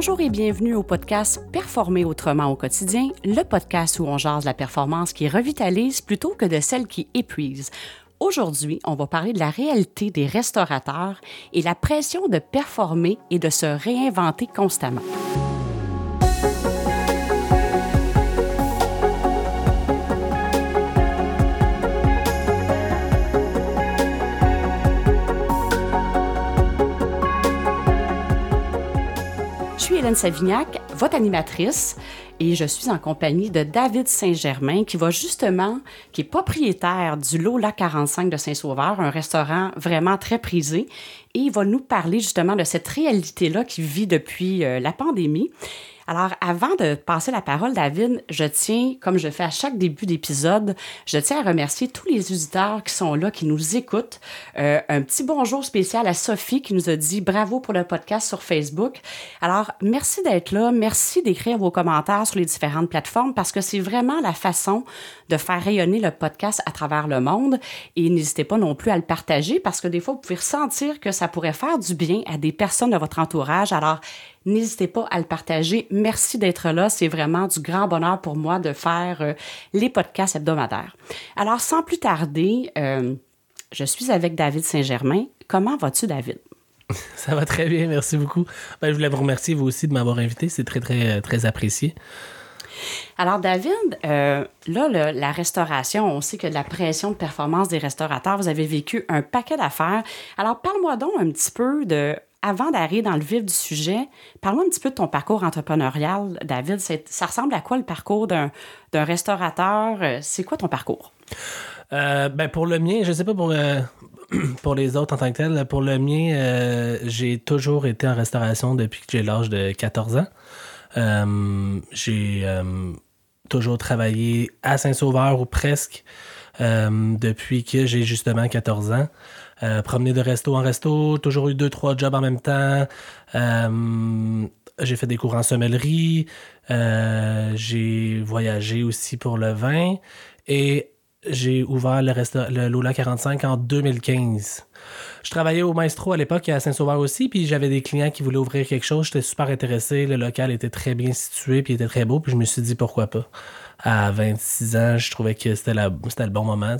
Bonjour et bienvenue au podcast Performer autrement au quotidien, le podcast où on jase la performance qui revitalise plutôt que de celle qui épuise. Aujourd'hui, on va parler de la réalité des restaurateurs et la pression de performer et de se réinventer constamment. Hélène Savignac, votre animatrice, et je suis en compagnie de David Saint-Germain, qui va justement, qui est propriétaire du Lola 45 de Saint-Sauveur, un restaurant vraiment très prisé, et il va nous parler justement de cette réalité-là qui vit depuis euh, la pandémie. Alors, avant de passer la parole, David, je tiens, comme je fais à chaque début d'épisode, je tiens à remercier tous les auditeurs qui sont là, qui nous écoutent. Euh, un petit bonjour spécial à Sophie qui nous a dit bravo pour le podcast sur Facebook. Alors, merci d'être là. Merci d'écrire vos commentaires sur les différentes plateformes parce que c'est vraiment la façon de faire rayonner le podcast à travers le monde. Et n'hésitez pas non plus à le partager parce que des fois, vous pouvez ressentir que ça pourrait faire du bien à des personnes de votre entourage. Alors, N'hésitez pas à le partager. Merci d'être là. C'est vraiment du grand bonheur pour moi de faire euh, les podcasts hebdomadaires. Alors, sans plus tarder, euh, je suis avec David Saint-Germain. Comment vas-tu, David? Ça va très bien, merci beaucoup. Ben, je voulais vous remercier, vous aussi, de m'avoir invité. C'est très, très, très apprécié. Alors, David, euh, là, la restauration, on sait que la pression de performance des restaurateurs, vous avez vécu un paquet d'affaires. Alors, parle-moi donc un petit peu de avant d'arriver dans le vif du sujet, parle-moi un petit peu de ton parcours entrepreneurial, David. Ça ressemble à quoi le parcours d'un restaurateur? Euh, c'est quoi ton parcours? Euh, ben pour le mien, je sais pas pour, euh, pour les autres en tant que tel. Pour le mien, j'ai toujours été en restauration depuis que j'ai l'âge de 14 ans. J'ai toujours travaillé à Saint-Sauveur ou presque depuis que j'ai justement 14 ans. Euh, promener de resto en resto, toujours eu deux, trois jobs en même temps. Euh, j'ai fait des cours en sommellerie. Euh, j'ai voyagé aussi pour le vin. Et j'ai ouvert le, le Lola 45 en 2015. Je travaillais au Maestro à l'époque à Saint-Sauveur aussi, puis j'avais des clients qui voulaient ouvrir quelque chose. J'étais super intéressé. Le local était très bien situé, puis il était très beau, puis je me suis dit pourquoi pas. À 26 ans, je trouvais que c'était le bon moment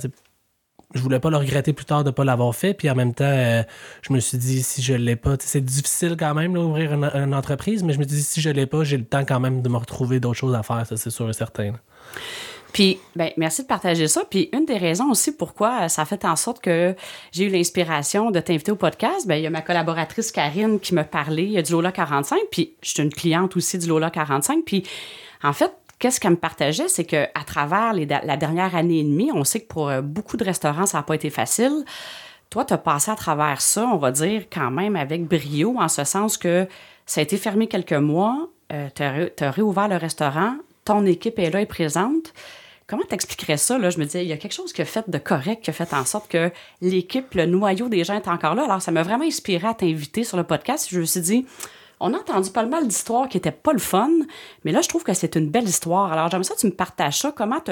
je voulais pas le regretter plus tard de pas l'avoir fait. Puis en même temps, euh, je me suis dit, si je l'ai pas, c'est difficile quand même d'ouvrir une, entreprise, mais je me suis dit, si je l'ai pas, j'ai le temps quand même de me retrouver d'autres choses à faire, ça c'est sûr et certain. Puis, ben, merci de partager ça. Puis, une des raisons aussi pourquoi ça a fait en sorte que j'ai eu l'inspiration de t'inviter au podcast, ben, il y a ma collaboratrice Karine qui me parlait du Lola 45. Puis, je suis une cliente aussi du Lola 45. Puis, en fait, qu'est-ce qu'elle me partageait, c'est qu'à travers la dernière année et demie, on sait que pour euh, beaucoup de restaurants, ça n'a pas été facile. Toi, tu as passé à travers ça, on va dire, quand même avec brio, en ce sens que ça a été fermé quelques mois, euh, tu as, réouvert le restaurant, ton équipe est là et présente. Comment t'expliquerais ça? Je me disais, il y a quelque chose qui a fait de correct, qui a fait en sorte que l'équipe, le noyau des gens est encore là. Alors, ça m'a vraiment inspiré à t'inviter sur le podcast. Je me suis dit, on a entendu pas mal d'histoires qui étaient pas le fun, mais là, je trouve que c'est une belle histoire. Alors, j'aimerais ça que tu me partages ça. Comment tu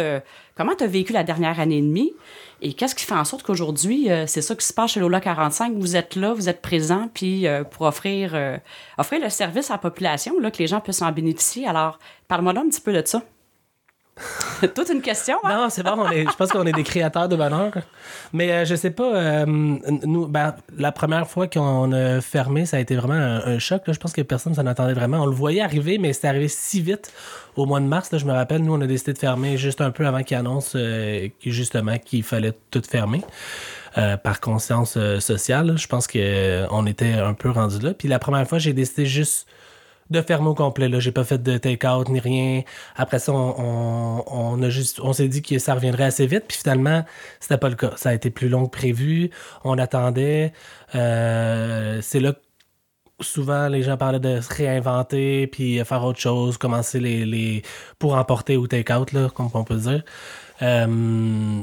comment as vécu la dernière année et demie et qu'est-ce qui fait en sorte qu'aujourd'hui, euh, c'est ça qui se passe chez Lola 45, vous êtes là, vous êtes présent, puis euh, pour offrir, euh, offrir le service à la population, là, que les gens puissent en bénéficier. Alors, parle-moi là un petit peu de ça. Toute une question. Hein? Non, c'est bon. je pense qu'on est des créateurs de bonheur. Mais euh, je sais pas. Euh, nous, ben, la première fois qu'on a fermé, ça a été vraiment un, choc. Je pense que personne s'en attendait vraiment. On le voyait arriver, mais c'est arrivé si vite au mois de mars. je me rappelle, nous, on a décidé de fermer juste un peu avant qu'il annonce euh, justement qu'il fallait tout fermer. par conscience sociale, je pense qu'on était un peu rendu là. Puis la première fois, j'ai décidé juste de fermer au complet. Là, j'ai pas fait de take-out ni rien. Après ça, on, on, a juste, on s'est dit que ça reviendrait assez vite. Puis finalement, c'était pas le cas. Ça a été plus long que prévu. On attendait. Euh, c'est là que souvent les gens parlaient de se réinventer puis faire autre chose, commencer les, les pour emporter ou take-out là, comme on peut dire. Euh,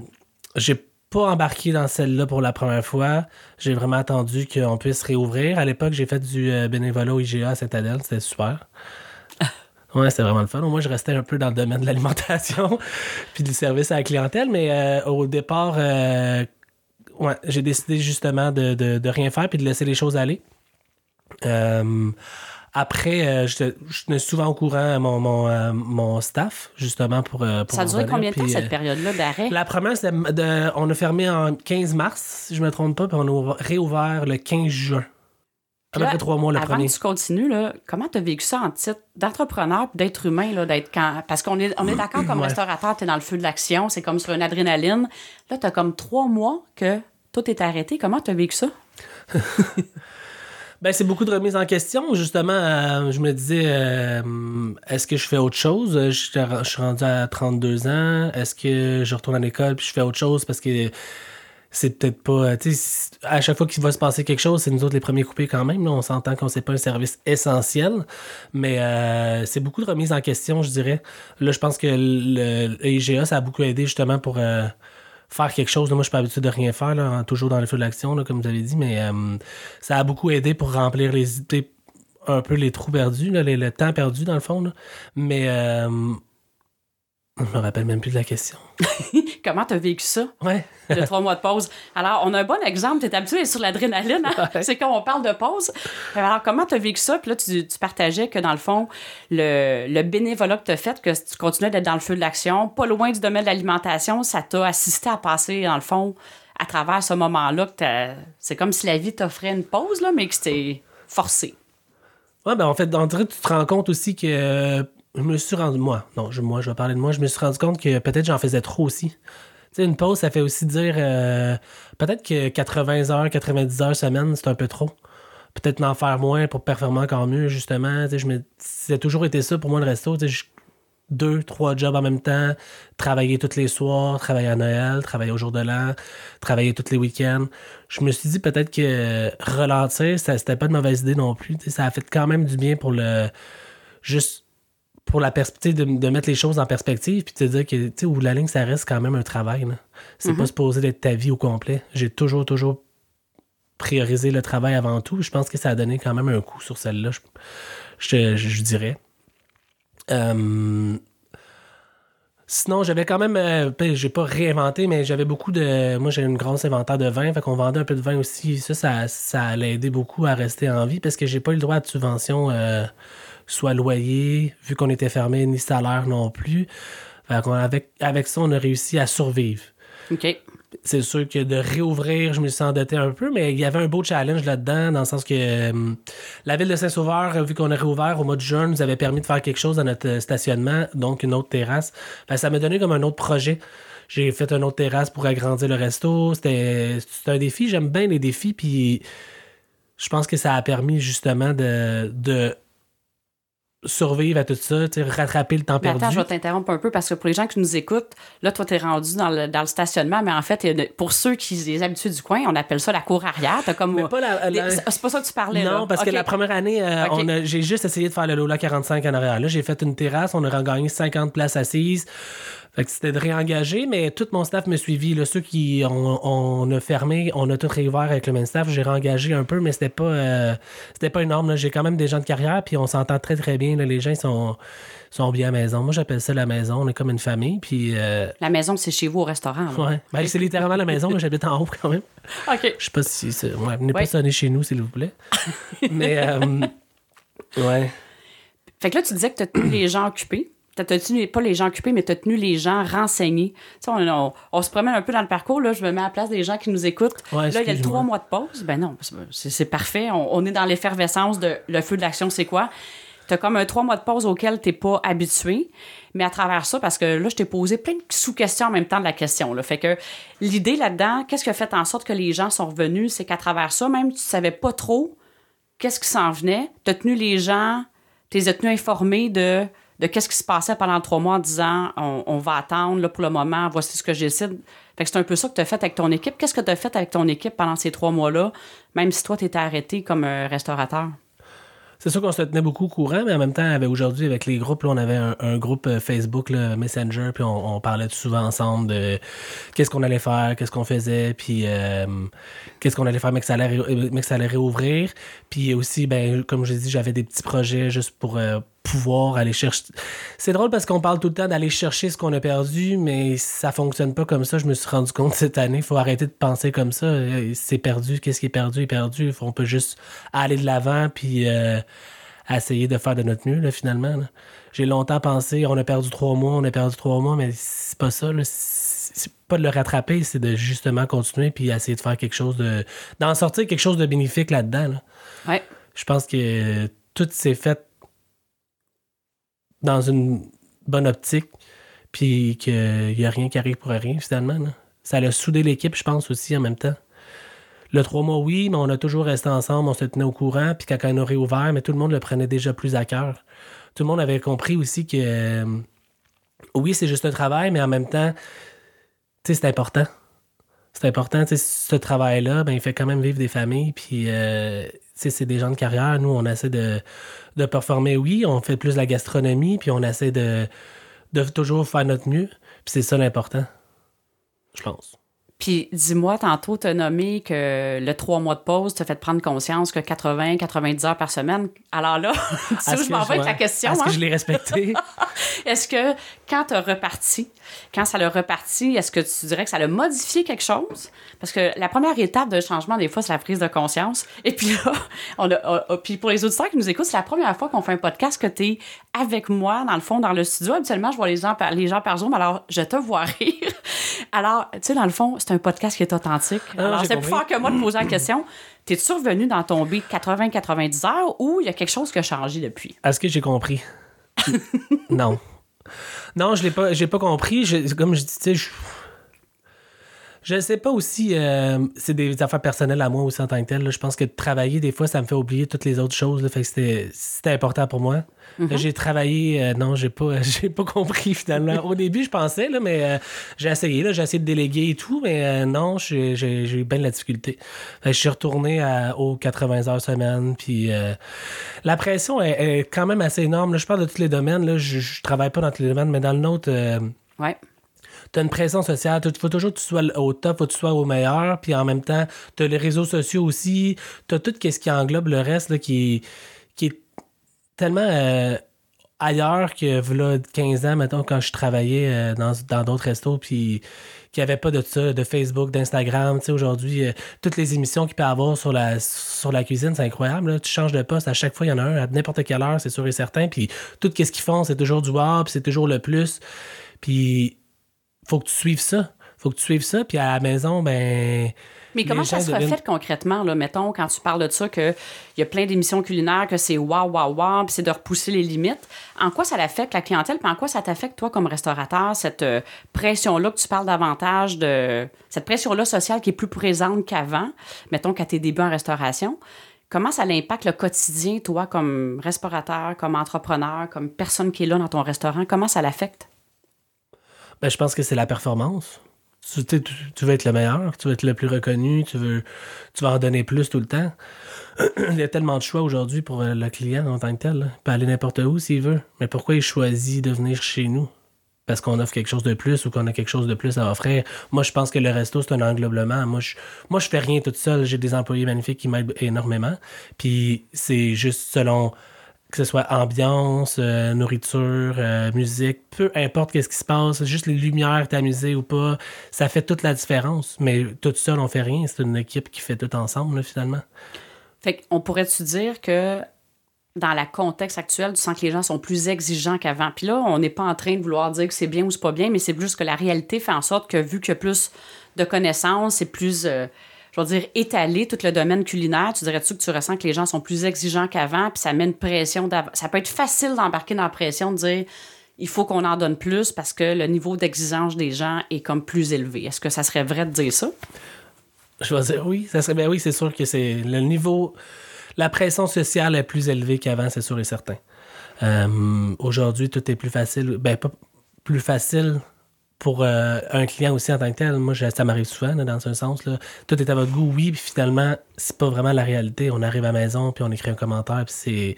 j'ai pas embarqué dans celle-là pour la première fois. J'ai vraiment attendu qu'on puisse réouvrir. À l'époque, j'ai fait du euh, bénévolat au IGA à Saint-Adèle. C'était super. Ouais, c'était vraiment le fun. Moi, je restais un peu dans le domaine de l'alimentation puis du service à la clientèle, mais euh, au départ, euh, ouais, j'ai décidé justement de, de, rien faire puis de laisser les choses aller. Après, euh, je, tenais souvent au courant mon, mon, euh, mon staff, justement, pour. euh, pour Ça a duré combien de temps, cette période-là d'arrêt? La première, c'était de- on a fermé en 15 mars, si je me trompe pas, puis on a réouvert le 15 juin. À peu Là, près trois mois le avant premier. que tu continues, là, comment tu as vécu ça en titre d'entrepreneur et d'être humain, là, d'être quand. Parce qu'on est, on est d'accord comme Ouais. restaurateur, tu es dans le feu de l'action, c'est comme sur une adrénaline. Là, tu as comme trois mois que tout est arrêté. Comment tu as vécu ça? Ben, c'est beaucoup de remises en question. Justement, euh, je me disais, euh, est-ce que je fais autre chose? Euh, Je suis rendu à 32 ans. Est-ce que je retourne à l'école puis je fais autre chose? Parce que c'est peut-être pas. Tu sais, à chaque fois qu'il va se passer quelque chose, c'est nous autres les premiers coupés quand même. là. On s'entend qu'on sait pas un service essentiel, mais euh, c'est beaucoup de remises en question, je dirais. Là, je pense que le, le IGA, ça a beaucoup aidé justement pour. euh, faire quelque chose. Moi, je suis pas habitué de rien faire, là, toujours dans le feu de l'action, comme vous avez dit, mais euh, ça a beaucoup aidé pour remplir les idées, un peu les trous perdus, là, le temps perdu, dans le fond. Mais euh, je me rappelle même plus de la question. Comment tu as vécu ça, Ouais. le trois mois de pause? Alors, on a un bon exemple. Tu es habitué à être sur l'adrénaline. hein? Ouais. C'est quand on parle de pause. Alors, comment tu as vécu ça? Puis là, tu, tu partageais que, dans le fond, le, le bénévolat que tu as fait, que tu continuais d'être dans le feu de l'action, pas loin du domaine de l'alimentation, ça t'a assisté à passer, dans le fond, à travers ce moment-là. que t'as- C'est comme si la vie t'offrait une pause, là, mais que c'était forcé. Ouais, ben en fait, en vrai, tu te rends compte aussi que euh, je me suis rendu, moi, non, je, moi, je vais parler de moi, je me suis rendu compte que peut-être j'en faisais trop aussi. Une pause, ça fait aussi dire, euh, peut-être que 80 heures, 90 heures semaine, c'est un peu trop. Peut-être en faire moins pour performer encore mieux, justement. Tu je me, ça toujours été ça pour moi, le resto. Tu deux, trois jobs en même temps, travailler tous les soirs, travailler à Noël, travailler au jour de l'an, travailler tous les week-ends. Je me suis dit peut-être que ralentir, ça c'était pas une mauvaise idée non plus. Ça a fait quand même du bien pour le juste pour la perspective de, de mettre les choses en perspective puis de te dire que tu sais où la ligne ça reste quand même un travail. là. C'est pas supposé d'être ta vie au complet. J'ai toujours toujours priorisé le travail avant tout. Je pense que ça a donné quand même un coup sur celle-là. Je, je, je- je dirais. Euh, Sinon, j'avais quand même, euh, ben, j'ai pas réinventé, mais j'avais beaucoup de. Moi, j'ai une grosse inventaire de vin, fait qu'on vendait un peu de vin aussi. Ça, ça, ça allait aider beaucoup à rester en vie parce que j'ai pas eu le droit de subvention, euh, soit loyer, vu qu'on était fermé, ni salaire non plus. Fait qu'on- avec, avec ça, on a réussi à survivre. OK. C'est sûr que de réouvrir, je me suis endetté un peu, mais il y avait un beau challenge là-dedans, dans le sens que euh, la ville de Saint-Sauveur, vu qu'on a réouvert au mois de juin, nous avait permis de faire quelque chose dans notre euh, stationnement, donc une autre terrasse. Fait, ça m'a donné comme un autre projet. J'ai fait une autre terrasse pour agrandir le resto. C'était c'était un défi. J'aime bien les défis, puis je pense que ça a permis justement de, de survivre à tout ça, rattraper le temps Mais perdu. attends, je vais t'interrompre un peu parce que pour les gens qui nous écoutent, là, toi, t'es rendu dans le, dans le stationnement, mais en fait, pour ceux qui sont les habitués du coin, on appelle ça la cour arrière. T'as comme. La- C'est pas ça que tu parlais, là. Non, parce que la première année, euh, j'ai juste essayé de faire le Lola 45 en arrière. Là, j'ai fait une terrasse, on a regagné 50 places assises. Fait que c'était de réengager, mais tout mon staff me suivi. Là, ceux qui on, on a fermé, on a tout réouvert avec le même staff. J'ai réengagé un peu, mais c'était pas euh, c'était pas énorme. là. J'ai quand même des gens de carrière, puis on s'entend très très bien. là. Les gens ils sont sont bien à la maison. Moi, j'appelle ça la maison. On est comme une famille, puis euh, La maison, c'est chez vous au restaurant. ouais. Ben, c'est littéralement la maison. là. J'habite en haut quand même. OK. Je sais pas si c'est. Ouais, venez Ouais. pas sonner chez nous, s'il vous plaît. Mais euh, ouais. Fait que là, tu disais que tu as tenu les gens occupés. T'as t'as tenu, pas les gens occupés, mais tu as tenu les gens renseignés. On, on- on se promène un peu dans le parcours. Là, je me mets à la place des gens qui nous écoutent. Ouais, là, il y a trois mois de pause. Ben non, c'est parfait. On, on est dans l'effervescence de le feu de l'action, c'est quoi? Tu as comme un trois mois de pause auquel tu pas habitué. Mais à travers ça, parce que là, je t'ai posé plein de sous-questions en même temps de la question. Là. Fait que l'idée là-dedans, qu'est-ce qui a fait en sorte que les gens sont revenus? C'est qu'à travers ça, même tu savais pas trop qu'est-ce qui s'en venait. Tu as tenu les gens, tu les as tenus informés de, de qu'est-ce qui se passait pendant trois mois en disant on, va attendre là, pour le moment, voici ce que je décide. Fait que c'est un peu ça que tu as fait avec ton équipe. Qu'est-ce que tu as fait avec ton équipe pendant ces trois mois-là, même si toi, tu étais arrêté comme euh, restaurateur? C'est sûr qu'on se tenait beaucoup au courant, mais en même temps, aujourd'hui, avec les groupes, là, on avait un, un groupe euh, Facebook, Messenger, puis on, parlait souvent ensemble de qu'est-ce qu'on allait faire, qu'est-ce qu'on faisait, puis euh, qu'est-ce qu'on allait faire, mais que ça allait, réouvrir. Puis aussi, ben, comme je dit, j'avais des petits projets juste pour pouvoir aller chercher. C'est drôle parce qu'on parle tout le temps d'aller chercher ce qu'on a perdu, mais ça fonctionne pas comme ça. Je me suis rendu compte cette année. Il faut arrêter de penser comme ça. Euh, C'est perdu. Qu'est-ce qui est perdu est perdu. On peut juste aller de l'avant puis euh, essayer de faire de notre mieux, là, finalement. là. J'ai longtemps pensé, on a perdu trois mois, on a perdu trois mois, mais c'est pas ça. là. C'est pas de le rattraper, c'est de justement continuer puis essayer de faire quelque chose de. d'en sortir quelque chose de bénéfique là-dedans. là. Ouais. Je pense que tout s'est fait dans une bonne optique, puis qu'il n'y a rien qui arrive pour rien, finalement. Ça a soudé l'équipe, je pense, aussi, en même temps. Le trois mois, oui, mais on a toujours resté ensemble, on se tenait au courant, puis quand on a réouvert, mais tout le monde le prenait déjà plus à cœur. Tout le monde avait compris aussi que, euh, oui, c'est juste un travail, mais en même temps, tu sais, c'est important. C'est important, tu sais, ce travail-là, ben, il fait quand même vivre des familles, puis, euh, c'est des gens de carrière. Nous, on essaie de, de performer, oui, on fait plus de la gastronomie, puis on essaie de, de toujours faire notre mieux, puis c'est ça l'important, je pense. Puis dis-moi, tantôt, tu as nommé que le trois mois de pause t'a fait prendre conscience que 80, 90 heures par semaine. Alors là, tu sais où je que m'en vais avec la question. Est-ce hein? que je l'ai respecté? Est-ce que quand tu as reparti, quand ça l'a reparti, est-ce que tu dirais que ça l'a modifié quelque chose? Parce que la première étape de changement, des fois, c'est la prise de conscience. Et puis là, on a, on a- puis pour les auditeurs qui nous écoutent, c'est la première fois qu'on fait un podcast que tu es avec moi, dans le fond, dans le studio. Habituellement, je vois les gens par, les gens par Zoom, alors je te vois rire. Alors, tu sais, dans le fond, c'est un podcast qui est authentique. Ah, alors, c'est plus fort que moi de poser la question. T'es-tu revenu dans ton beat 80-90 heures ou il y a quelque chose qui a changé depuis? Est-ce que j'ai compris? non. Non, je l'ai pas, j'ai pas compris. Comme je dis, tu je. Je sais pas aussi, euh, c'est des affaires personnelles à moi aussi en tant que tel. là. Je pense que de travailler, des fois, ça me fait oublier toutes les autres choses. là. fait que c'était, c'était important pour moi. Là, J'ai travaillé, euh, non, j'ai pas, j'ai pas compris finalement. Au début, je pensais, là, mais euh, j'ai essayé, là, j'ai essayé de déléguer et tout, mais euh, non, j'ai, eu bien de la difficulté. Fait que je suis retourné à- aux 80 heures semaine, puis euh, la pression est, est quand même assez énorme. là. Je parle de tous les domaines, là, je, je travaille pas dans tous les domaines, mais dans le nôtre, euh, Ouais. T'as une pression sociale, il faut toujours que tu sois au top, faut que tu sois au meilleur, puis en même temps, t'as les réseaux sociaux aussi, t'as tout ce qui englobe le reste là, qui, qui est tellement euh, ailleurs que voilà 15 ans, mettons, quand je travaillais euh, dans d'autres restos, puis qu'il n'y avait pas de ça, de Facebook, d'Instagram. Tu sais, aujourd'hui, euh, toutes les émissions qu'il peut y avoir sur la, sur la cuisine, c'est incroyable. là. Tu changes de poste, à chaque fois, il y en a un, à n'importe quelle heure, c'est sûr et certain. Puis tout ce qu'ils font, c'est toujours du wow, puis c'est toujours le plus. Puis faut que tu suives ça. Faut que tu suives ça. Puis à la maison, ben. Mais comment ça se deviennent- reflète concrètement, là, mettons, quand tu parles de ça, qu'il y a plein d'émissions culinaires, que c'est waouh, waouh, waouh, puis c'est de repousser les limites. En quoi ça l'affecte la clientèle, puis en quoi ça t'affecte, toi, comme restaurateur, cette euh, pression-là que tu parles davantage de. cette pression-là sociale qui est plus présente qu'avant, mettons, qu'à tes débuts en restauration? Comment ça l'impacte le quotidien, toi, comme restaurateur, comme entrepreneur, comme personne qui est là dans ton restaurant? Comment ça l'affecte? Ben, je pense que c'est la performance. Tu, tu, tu- veux être le meilleur, tu veux être le plus reconnu, tu veux, tu vas en donner plus tout le temps. Il y a tellement de choix aujourd'hui pour euh, le client en tant que tel. Il peut aller n'importe où s'il veut. Mais pourquoi il choisit de venir chez nous? Parce qu'on offre quelque chose de plus ou qu'on a quelque chose de plus à offrir. Moi, je pense que le resto, c'est un englobement. Moi, je, moi, je fais rien toute seule. J'ai des employés magnifiques qui m'aident énormément. Puis c'est juste selon que ce soit ambiance, euh, nourriture, euh, musique, peu importe qu'est-ce qui se passe, juste les lumières t'amuser ou pas, ça fait toute la différence. Mais tout seul, on fait rien. C'est une équipe qui fait tout ensemble, finalement. Fait qu'on pourrait-tu dire que dans le contexte actuel, tu sens que les gens sont plus exigeants qu'avant? Puis là, on n'est pas en train de vouloir dire que c'est bien ou c'est pas bien, mais c'est juste que la réalité fait en sorte que vu qu'il y a plus de connaissances, c'est plus, euh, je veux dire, étalé tout le domaine culinaire, tu dirais-tu que tu ressens que les gens sont plus exigeants qu'avant, puis ça met une pression, ça peut être facile d'embarquer dans la pression de dire il faut qu'on en donne plus parce que le niveau d'exigence des gens est comme plus élevé. Est-ce que ça serait vrai de dire ça? Je vais dire oui, ça serait ben oui, c'est sûr que c'est le niveau la pression sociale est plus élevée qu'avant, c'est sûr et certain. Euh, aujourd'hui, tout est plus facile, ben pas plus facile pour euh, un client aussi en tant que tel. Moi, ça m'arrive souvent dans un sens là, tout est à votre goût, oui, puis finalement, c'est pas vraiment la réalité. On arrive à la maison, puis on écrit un commentaire, puis c'est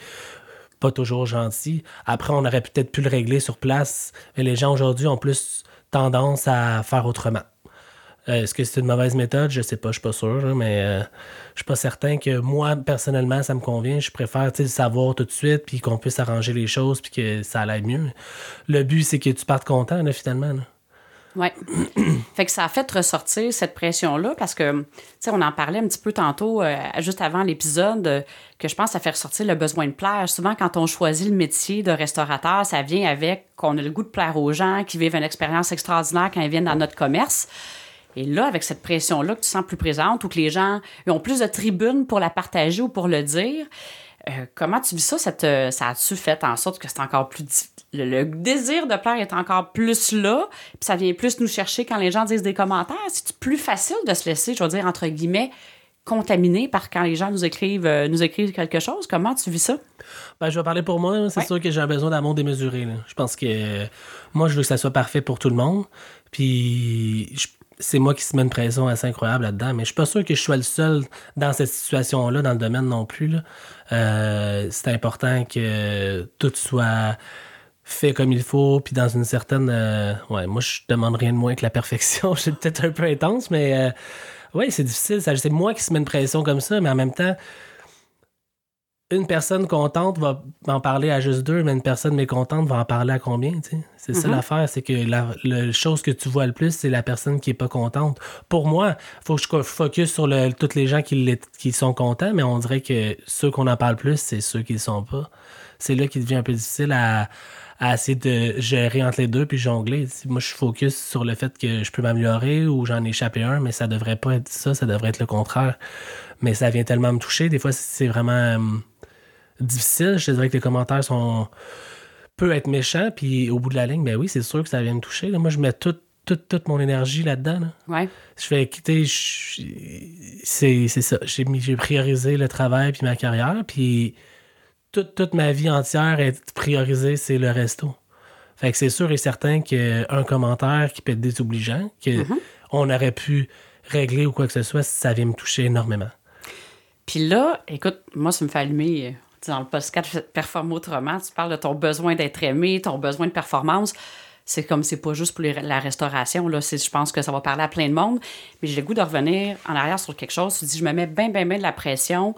pas toujours gentil. Après, on aurait peut-être pu le régler sur place, mais les gens aujourd'hui ont plus tendance à faire autrement. Euh, Est-ce que c'est une mauvaise méthode? Je sais pas, je suis pas sûr, mais euh, je suis pas certain que moi, personnellement, ça me convient. Je préfère le savoir tout de suite, puis qu'on puisse arranger les choses, puis que ça aille mieux. Le but, c'est que tu partes content, finalement. Oui. fait que ça a fait ressortir cette pression-là parce que, tu sais, on en parlait un petit peu tantôt, euh, juste avant l'épisode, euh, que je pense que ça fait ressortir le besoin de plaire. Souvent, quand on choisit le métier de restaurateur, ça vient avec qu'on a le goût de plaire aux gens qui vivent une expérience extraordinaire quand ils viennent dans notre commerce. Et là, avec cette pression-là que tu sens plus présente ou que les gens ont plus de tribunes pour la partager ou pour le dire, euh, comment tu vis ça? Cette, euh, ça a-tu fait en sorte que c'est encore plus. Le, le, désir de plaire est encore plus là, puis ça vient plus nous chercher quand les gens disent des commentaires? C'est plus facile de se laisser, je veux dire, entre guillemets, contaminé par quand les gens nous écrivent, euh, nous écrivent quelque chose? Comment tu vis ça? Ben, je vais parler pour moi. C'est ouais. sûr que j'ai un besoin d'amour démesuré. Là. Je pense que euh, moi, je veux que ça soit parfait pour tout le monde. Puis je c'est moi qui se mets une pression assez incroyable là-dedans, mais je suis pas sûr que je sois le seul dans cette situation-là, dans le domaine non plus. Euh, c'est important que tout soit fait comme il faut, puis dans une certaine... Euh, ouais, moi, je demande rien de moins que la perfection. suis peut-être un peu intense, mais... Euh, ouais, c'est difficile. C'est moi qui se mets une pression comme ça, mais en même temps une personne contente va en parler à juste deux, mais une personne mécontente va en parler à combien, tu sais? C'est ça Mhm. l'affaire, c'est que la, la chose que tu vois le plus, c'est la personne qui est pas contente. Pour moi, faut que je focus sur le, toutes les gens qui, sont contents, mais on dirait que ceux qu'on en parle plus, c'est ceux qui le sont pas. C'est là qu'il devient un peu difficile à, à essayer de gérer entre les deux puis jongler. Moi, je focus sur le fait que je peux m'améliorer ou j'en ai échappé un, mais ça devrait pas être ça, ça devrait être le contraire. Mais ça vient tellement me toucher. Des fois, c'est vraiment hum, difficile. Je te dirais que les commentaires sont peut être méchants, puis au bout de la ligne, ben oui, c'est sûr que ça vient me toucher. là. Moi, je mets toute, toute, toute mon énergie là-dedans. là. Ouais. Je fais quitter, c'est ça. J'ai priorisé le travail puis ma carrière, puis toute, toute ma vie entière est priorisée, c'est le resto. Fait que c'est sûr et certain qu'un commentaire qui peut être désobligeant, que on aurait pu régler ou quoi que ce soit, ça vient me toucher énormément. Puis là, écoute, moi, ça me fait allumer. Dans le podcast Performe autrement, tu parles de ton besoin d'être aimé, ton besoin de performance. C'est comme c'est pas juste pour la restauration. Là. Je pense que ça va parler à plein de monde. Mais j'ai le goût de revenir en arrière sur quelque chose. Tu dis, je me mets bien, bien, bien de la pression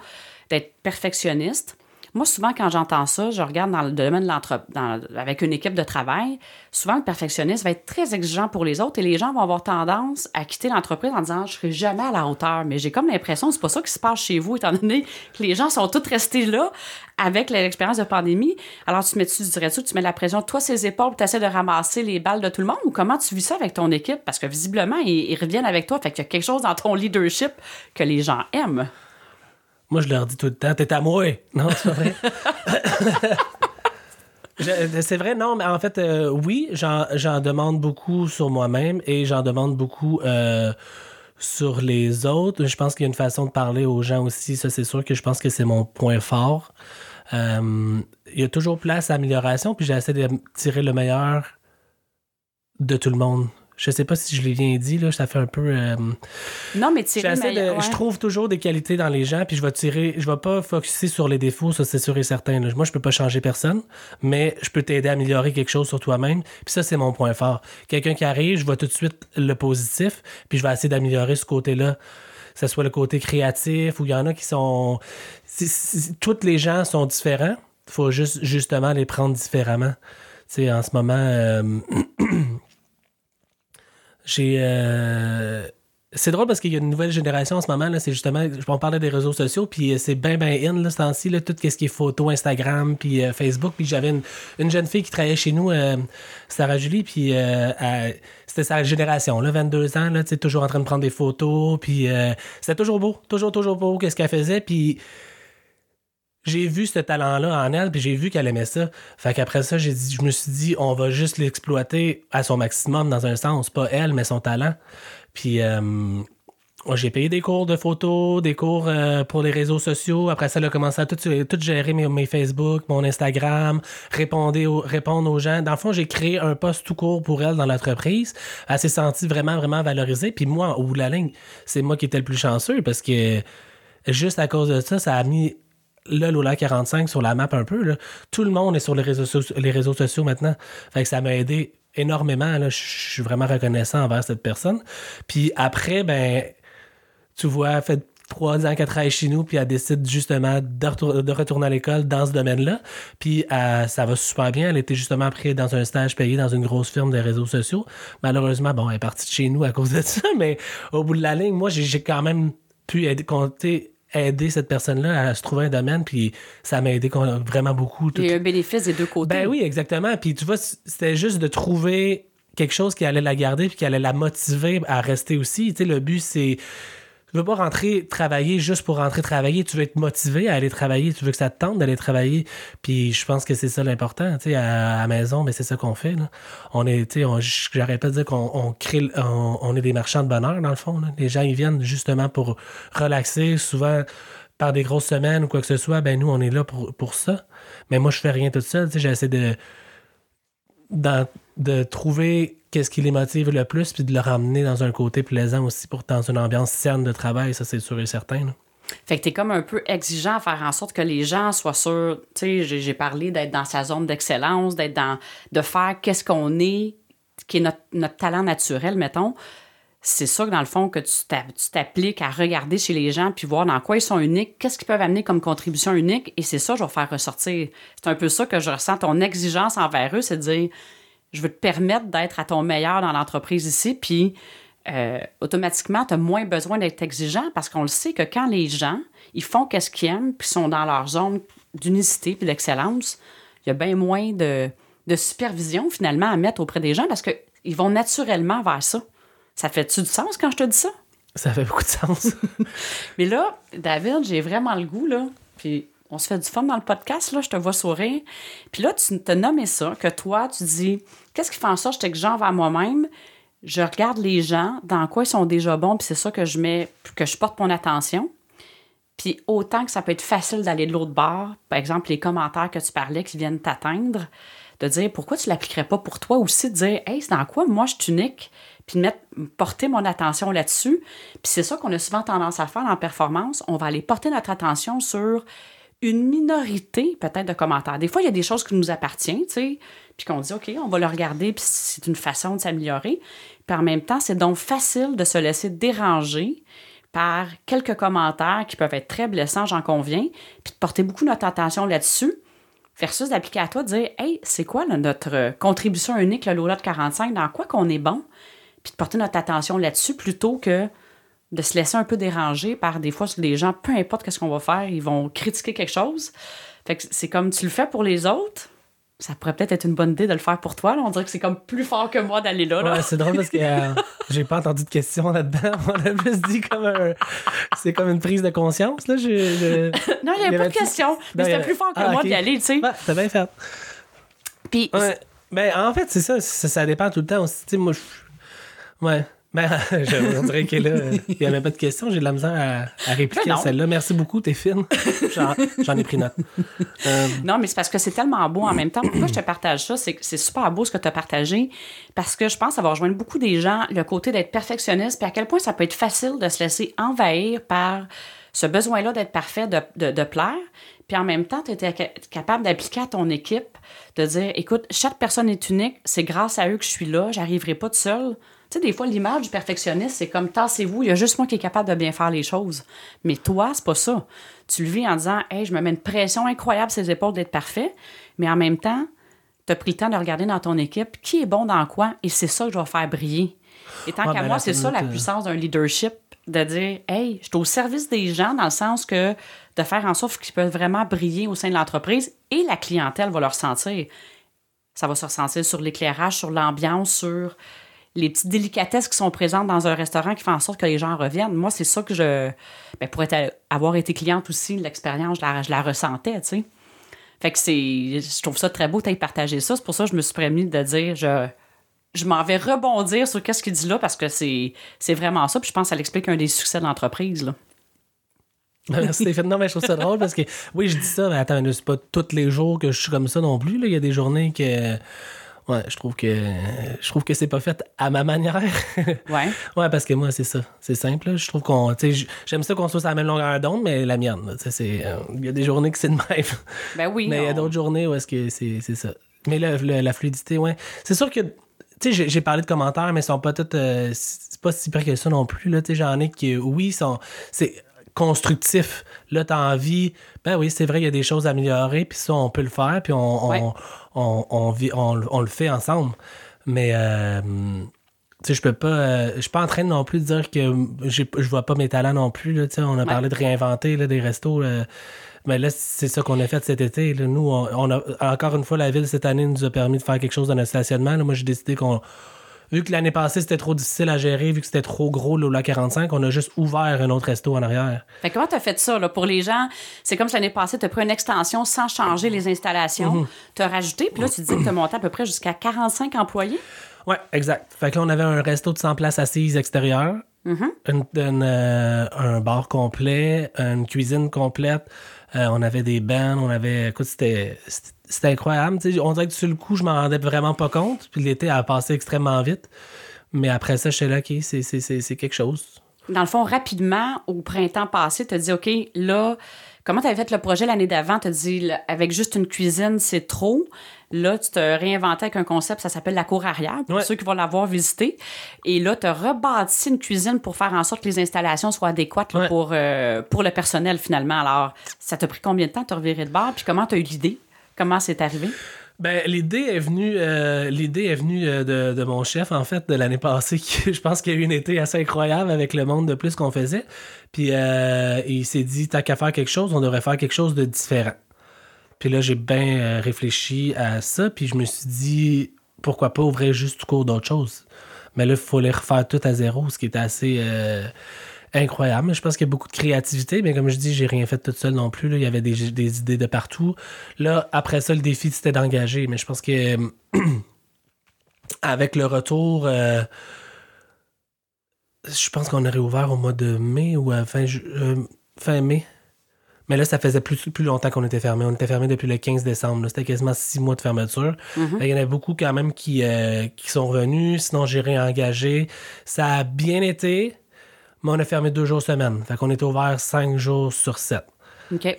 d'être perfectionniste. Moi, souvent, quand j'entends ça, je regarde dans le domaine de l'entreprise, avec une équipe de travail, souvent, le perfectionniste va être très exigeant pour les autres et les gens vont avoir tendance à quitter l'entreprise en disant, je serai jamais à la hauteur. Mais j'ai comme l'impression que c'est pas ça qui se passe chez vous, étant donné que les gens sont tous restés là avec l'expérience de pandémie. Alors, tu, mets, tu dirais-tu tu mets la pression, toi, ses épaules, tu essaies de ramasser les balles de tout le monde? Ou comment tu vis ça avec ton équipe? Parce que visiblement, ils, ils reviennent avec toi. Fait qu'il y a quelque chose dans ton leadership que les gens aiment. Moi, je leur dis tout le temps, t'es à moi. Non, c'est pas vrai. Je- c'est vrai, non, mais en fait, euh, oui, j'en j'en demande beaucoup sur moi-même et j'en demande beaucoup euh, sur les autres. Je pense qu'il y a une façon de parler aux gens aussi. Ça, c'est sûr que je pense que c'est mon point fort. Euh, il y a toujours place à amélioration, puis j'essaie de tirer le meilleur de tout le monde. Je sais pas si je l'ai bien dit, là, ça fait un peu. euh, Non, mais tirer le J'essaie de- meilleur, ouais. Je trouve toujours des qualités dans les gens, puis je vais tirer, je vais pas focuser sur les défauts, ça c'est sûr et certain. là. Moi, je peux pas changer personne, mais je peux t'aider à améliorer quelque chose sur toi-même, puis ça c'est mon point fort. Quelqu'un qui arrive, je vois tout de suite le positif, puis je vais essayer d'améliorer ce côté-là. Que ce soit le côté créatif, ou il y en a qui sont. toutes les gens sont différents, il faut juste justement les prendre différemment. Tu sais, en ce moment, euh, euh, c'est drôle parce qu'il y a une nouvelle génération en ce moment, c'est justement, on parlait des réseaux sociaux, puis euh, c'est bien, bien in, là, ce temps-ci, tout ce qui est photo, Instagram, puis euh, Facebook, puis j'avais une, une jeune fille qui travaillait chez nous, Sarah Julie, puis c'était sa génération, là, 22 ans, là, toujours en train de prendre des photos, puis c'était toujours beau, toujours, toujours beau, qu'est-ce qu'elle faisait, puis j'ai vu ce talent-là en elle, puis j'ai vu qu'elle aimait ça. Fait qu'après ça, j'ai dit, je me suis dit, on va juste l'exploiter à son maximum dans un sens, pas elle, mais son talent. Puis euh, j'ai payé des cours de photos, des cours euh, pour les réseaux sociaux. Après ça, elle a commencé à tout, tout gérer mes, mes Facebook, mon Instagram, répondre aux, répondre aux gens. Dans le fond, j'ai créé un poste tout court pour elle dans l'entreprise. Elle s'est sentie vraiment, vraiment valorisée. Puis moi, au bout de la ligne, c'est moi qui étais le plus chanceux parce que juste à cause de ça, ça a mis le Lola 45 sur la map un peu. Tout le monde est sur les réseaux, sociaux maintenant. Fait que ça m'a aidé énormément. Je suis vraiment reconnaissant envers cette personne. Puis après, ben, tu vois, fait trois ans qu'elle travaille chez nous, puis elle décide justement de, retour- de retourner à l'école dans ce domaine-là. Puis euh, ça va super bien. Elle était justement prise dans un stage payé dans une grosse firme de réseaux sociaux. Malheureusement, bon, elle est partie de chez nous à cause de ça, mais au bout de la ligne, moi, j'ai j'ai quand même pu aider, compter- aider cette personne-là à se trouver un domaine, puis ça m'a aidé vraiment beaucoup. tout- Il y a un bénéfice des deux côtés. ben oui, exactement. Puis tu vois, c'était juste de trouver quelque chose qui allait la garder puis qui allait la motiver à rester aussi. Tu sais, le but, c'est. Tu veux pas rentrer travailler juste pour rentrer travailler. Tu veux être motivé à aller travailler. Tu veux que ça te tente d'aller travailler. Puis je pense que c'est ça l'important. Tu sais, à, la maison, mais c'est ça qu'on fait. Là. On est, tu sais, j'arrête pas de dire qu'on on crée, on, on est des marchands de bonheur dans le fond. là. Les gens, ils viennent justement pour relaxer. Souvent, par des grosses semaines ou quoi que ce soit, ben nous, on est là pour, pour ça. Mais moi, je fais rien tout seul. Tu sais, j'essaie de, de trouver qu'est-ce qui les motive le plus, puis de le ramener dans un côté plaisant aussi, pour dans une ambiance saine de travail, ça c'est sûr et certain. Fait que t'es comme un peu exigeant à faire en sorte que les gens soient sûrs. Tu sais, j'ai- parlé d'être dans sa zone d'excellence, d'être dans. de faire qu'est-ce qu'on est, qui est notre, talent naturel, mettons. C'est ça que dans le fond, que tu t'appliques à regarder chez les gens puis voir dans quoi ils sont uniques, qu'est-ce qu'ils peuvent amener comme contribution unique, et c'est ça que je vais faire ressortir. C'est un peu ça que je ressens, ton exigence envers eux, c'est de dire je veux te permettre d'être à ton meilleur dans l'entreprise ici, puis euh, automatiquement, tu as moins besoin d'être exigeant parce qu'on le sait que quand les gens, ils font qu'est-ce qu'ils aiment, puis sont dans leur zone d'unicité puis d'excellence, il y a bien moins de, de supervision finalement à mettre auprès des gens parce qu'ils vont naturellement vers ça. Ça fait-tu du sens quand je te dis ça? Ça fait beaucoup de sens. Mais là, David, j'ai vraiment le goût, là. Puis on se fait du fun dans le podcast, là. Je te vois sourire. Puis là, tu te nommé ça, que toi, tu dis, qu'est-ce qui fait en sorte que je t'exigeant envers moi-même? Je regarde les gens, dans quoi ils sont déjà bons, puis c'est ça que je mets, que je porte mon attention. Puis autant que ça peut être facile d'aller de l'autre bord, par exemple, les commentaires que tu parlais qui viennent t'atteindre, de dire pourquoi tu l'appliquerais pas pour toi aussi, de dire, hey, c'est dans quoi moi je suis unique, puis de mettre, porter mon attention là-dessus. Puis c'est ça qu'on a souvent tendance à faire en performance. On va aller porter notre attention sur une minorité peut-être de commentaires. Des fois, il y a des choses qui nous appartiennent, tu sais, puis qu'on dit, OK, on va le regarder, puis c'est une façon de s'améliorer. Puis en même temps, c'est donc facile de se laisser déranger par quelques commentaires qui peuvent être très blessants, j'en conviens, puis de porter beaucoup notre attention là-dessus, versus d'appliquer à toi, de dire, hey, c'est quoi notre contribution unique, le Lola de 45, dans quoi qu'on est bon, puis de porter notre attention là-dessus plutôt que de se laisser un peu déranger par des fois les gens, peu importe ce qu'on va faire, ils vont critiquer quelque chose. Fait que c'est comme tu le fais pour les autres, ça pourrait peut-être être une bonne idée de le faire pour toi. là. On dirait que c'est comme plus fort que moi d'aller là. là. Ouais, c'est drôle parce que euh, j'ai pas entendu de questions là-dedans. On a plus dit comme un. C'est comme une prise de conscience, là. Je, je- non, il n'y avait pas de avait-tu- question. Mais c'était plus fort que Ah, moi ok. d'y aller, tu sais. Ouais, t'as bien fait. Puis, Ouais. Ben, en fait, c'est ça, ça. ça dépend tout le temps aussi. Tu sais, moi, je. Ouais. Ben, je, on dirait que là, il n'y avait pas de questions. J'ai de la misère à, à répliquer Ben à celle-là. Merci beaucoup, t'es fine. J'en, ai pris note. Euh, Non, mais c'est parce que c'est tellement beau en même temps. Pourquoi je te partage ça? C'est super beau ce que tu as partagé parce que je pense que ça va rejoindre beaucoup des gens le côté d'être perfectionniste puis à quel point ça peut être facile de se laisser envahir par ce besoin-là d'être parfait, de, de, de plaire. Puis en même temps, tu étais capable d'appliquer à ton équipe, de dire écoute, chaque personne est unique, c'est grâce à eux que je suis là, j'arriverai pas tout seul. Tu sais, des fois, l'image du perfectionniste, c'est comme tassez-vous, il y a juste moi qui est capable de bien faire les choses. Mais toi, c'est pas ça. Tu le vis en disant Hey, je me mets une pression incroyable sur les épaules d'être parfait, mais en même temps, tu as pris le temps de regarder dans ton équipe qui est bon dans quoi, et c'est ça que je vais faire briller. Et tant Ah, qu'à ben moi, c'est ça la euh, puissance d'un leadership, de dire Hey, je suis au service des gens dans le sens que de faire en sorte qu'ils peuvent vraiment briller au sein de l'entreprise et la clientèle va le ressentir. Ça va se ressentir sur l'éclairage, sur l'ambiance, sur les petites délicatesses qui sont présentes dans un restaurant qui font en sorte que les gens reviennent. Moi, c'est ça que je. Ben, pour être, avoir été cliente aussi, l'expérience, je la, je la ressentais, tu sais. Fait que c'est. Je trouve ça très beau, tu partagé ça. C'est pour ça que je me suis permis de dire, je, je m'en vais rebondir sur qu'est-ce qu'il dit là parce que c'est, c'est vraiment ça. Puis je pense que ça l'explique un des succès de l'entreprise, là. Merci. Non, mais je trouve ça drôle parce que, oui, je dis ça, mais attends, c'est pas tous les jours que je suis comme ça non plus. Il y a des journées que. Ouais, je trouve que je trouve que c'est pas fait à ma manière. Ouais. ouais, parce que moi, c'est ça. C'est simple. là. Je trouve qu'on. J'aime ça qu'on soit sur la même longueur d'onde, mais la mienne. là, c'est, euh, Il y a des journées que c'est de même. Ben oui. mais il y a d'autres journées où est-ce que c'est c'est ça. Mais le- la fluidité, ouais. C'est sûr que. Tu sais, j'ai- parlé de commentaires, mais ils sont pas tous. euh, c'est pas si près que ça non plus. Là. Tu sais, J'en ai qui, oui, sont. C'est constructif. Là, tu as envie, ben oui, c'est vrai, il y a des choses à améliorer, puis ça, on peut le faire, puis on, on, on, on, vit- on- on le fait ensemble. Mais, euh, tu sais, je peux pas. euh, je suis pas en train non plus de dire que je vois pas mes talents non plus. Là, tu sais, on a parlé de réinventer là, des restos. là. Mais là, c'est ça qu'on a fait cet été. là. Nous, on, on a, encore une fois, la ville cette année nous a permis de faire quelque chose dans notre stationnement. Là, moi, j'ai décidé qu'on. Vu que l'année passée, c'était trop difficile à gérer, vu que c'était trop gros, l'Ola 45, on a juste ouvert un autre resto en arrière. Fait comment tu as fait ça là, pour les gens? C'est comme si l'année passée, tu as pris une extension sans changer les installations. Tu as rajouté, puis là, tu dis que tu as monté à peu près jusqu'à 45 employés. Ouais, exact. Fait que là, on avait un resto de 100 places assises extérieures, une- une, euh, un bar complet, une cuisine complète. Euh, on avait des bands, on avait. Écoute, c'était. C'était- C'était incroyable. on dirait que sur le coup, je m'en rendais vraiment pas compte. Puis l'été a passé extrêmement vite. Mais après ça, je suis là, OK, c'est- c'est c'est- c'est quelque chose. Dans le fond, rapidement, au printemps passé, tu as dit, OK, là, comment tu avais fait le projet l'année d'avant? Tu as dit, là, avec juste une cuisine, c'est trop. Là, tu te réinventé avec un concept, ça s'appelle la cour arrière, pour Ouais. ceux qui vont l'avoir visité. Et là, tu as rebâti une cuisine pour faire en sorte que les installations soient adéquates là, Ouais. pour, euh, pour le personnel, finalement. Alors, ça t'a pris combien de temps de te revirer de bord? Puis comment tu as eu l'idée? Comment c'est arrivé? Ben, l'idée est venue, euh, l'idée est venue euh, de, mon chef, en fait, de l'année passée. qui- je pense qu'il y a eu une été assez incroyable avec le monde de plus qu'on faisait. Puis euh, il s'est dit, tant qu'à faire quelque chose, on devrait faire quelque chose de différent. Puis là, j'ai bien réfléchi à ça, puis je me suis dit, pourquoi pas ouvrir juste du cours d'autre chose? Mais là, il fallait refaire tout à zéro, ce qui était assez incroyable. Je pense qu'il y a beaucoup de créativité, mais comme je dis, j'ai rien fait toute seule non plus. là. Il y avait des, des idées de partout. Là, après ça, le défi, c'était d'engager. Mais je pense que avec le retour, euh, je pense qu'on aurait ouvert au mois de mai ou à fin, ju- euh, fin mai. Mais là, ça faisait plus, plus longtemps qu'on était fermé. On était fermé depuis le 15 décembre. C'était quasiment six mois de fermeture. Fait Il y en a beaucoup quand même qui, euh, qui sont revenus. Sinon, j'ai réengagé. Ça a bien été, mais on a fermé deux jours semaine. Fait qu'on était ouvert cinq jours sur sept.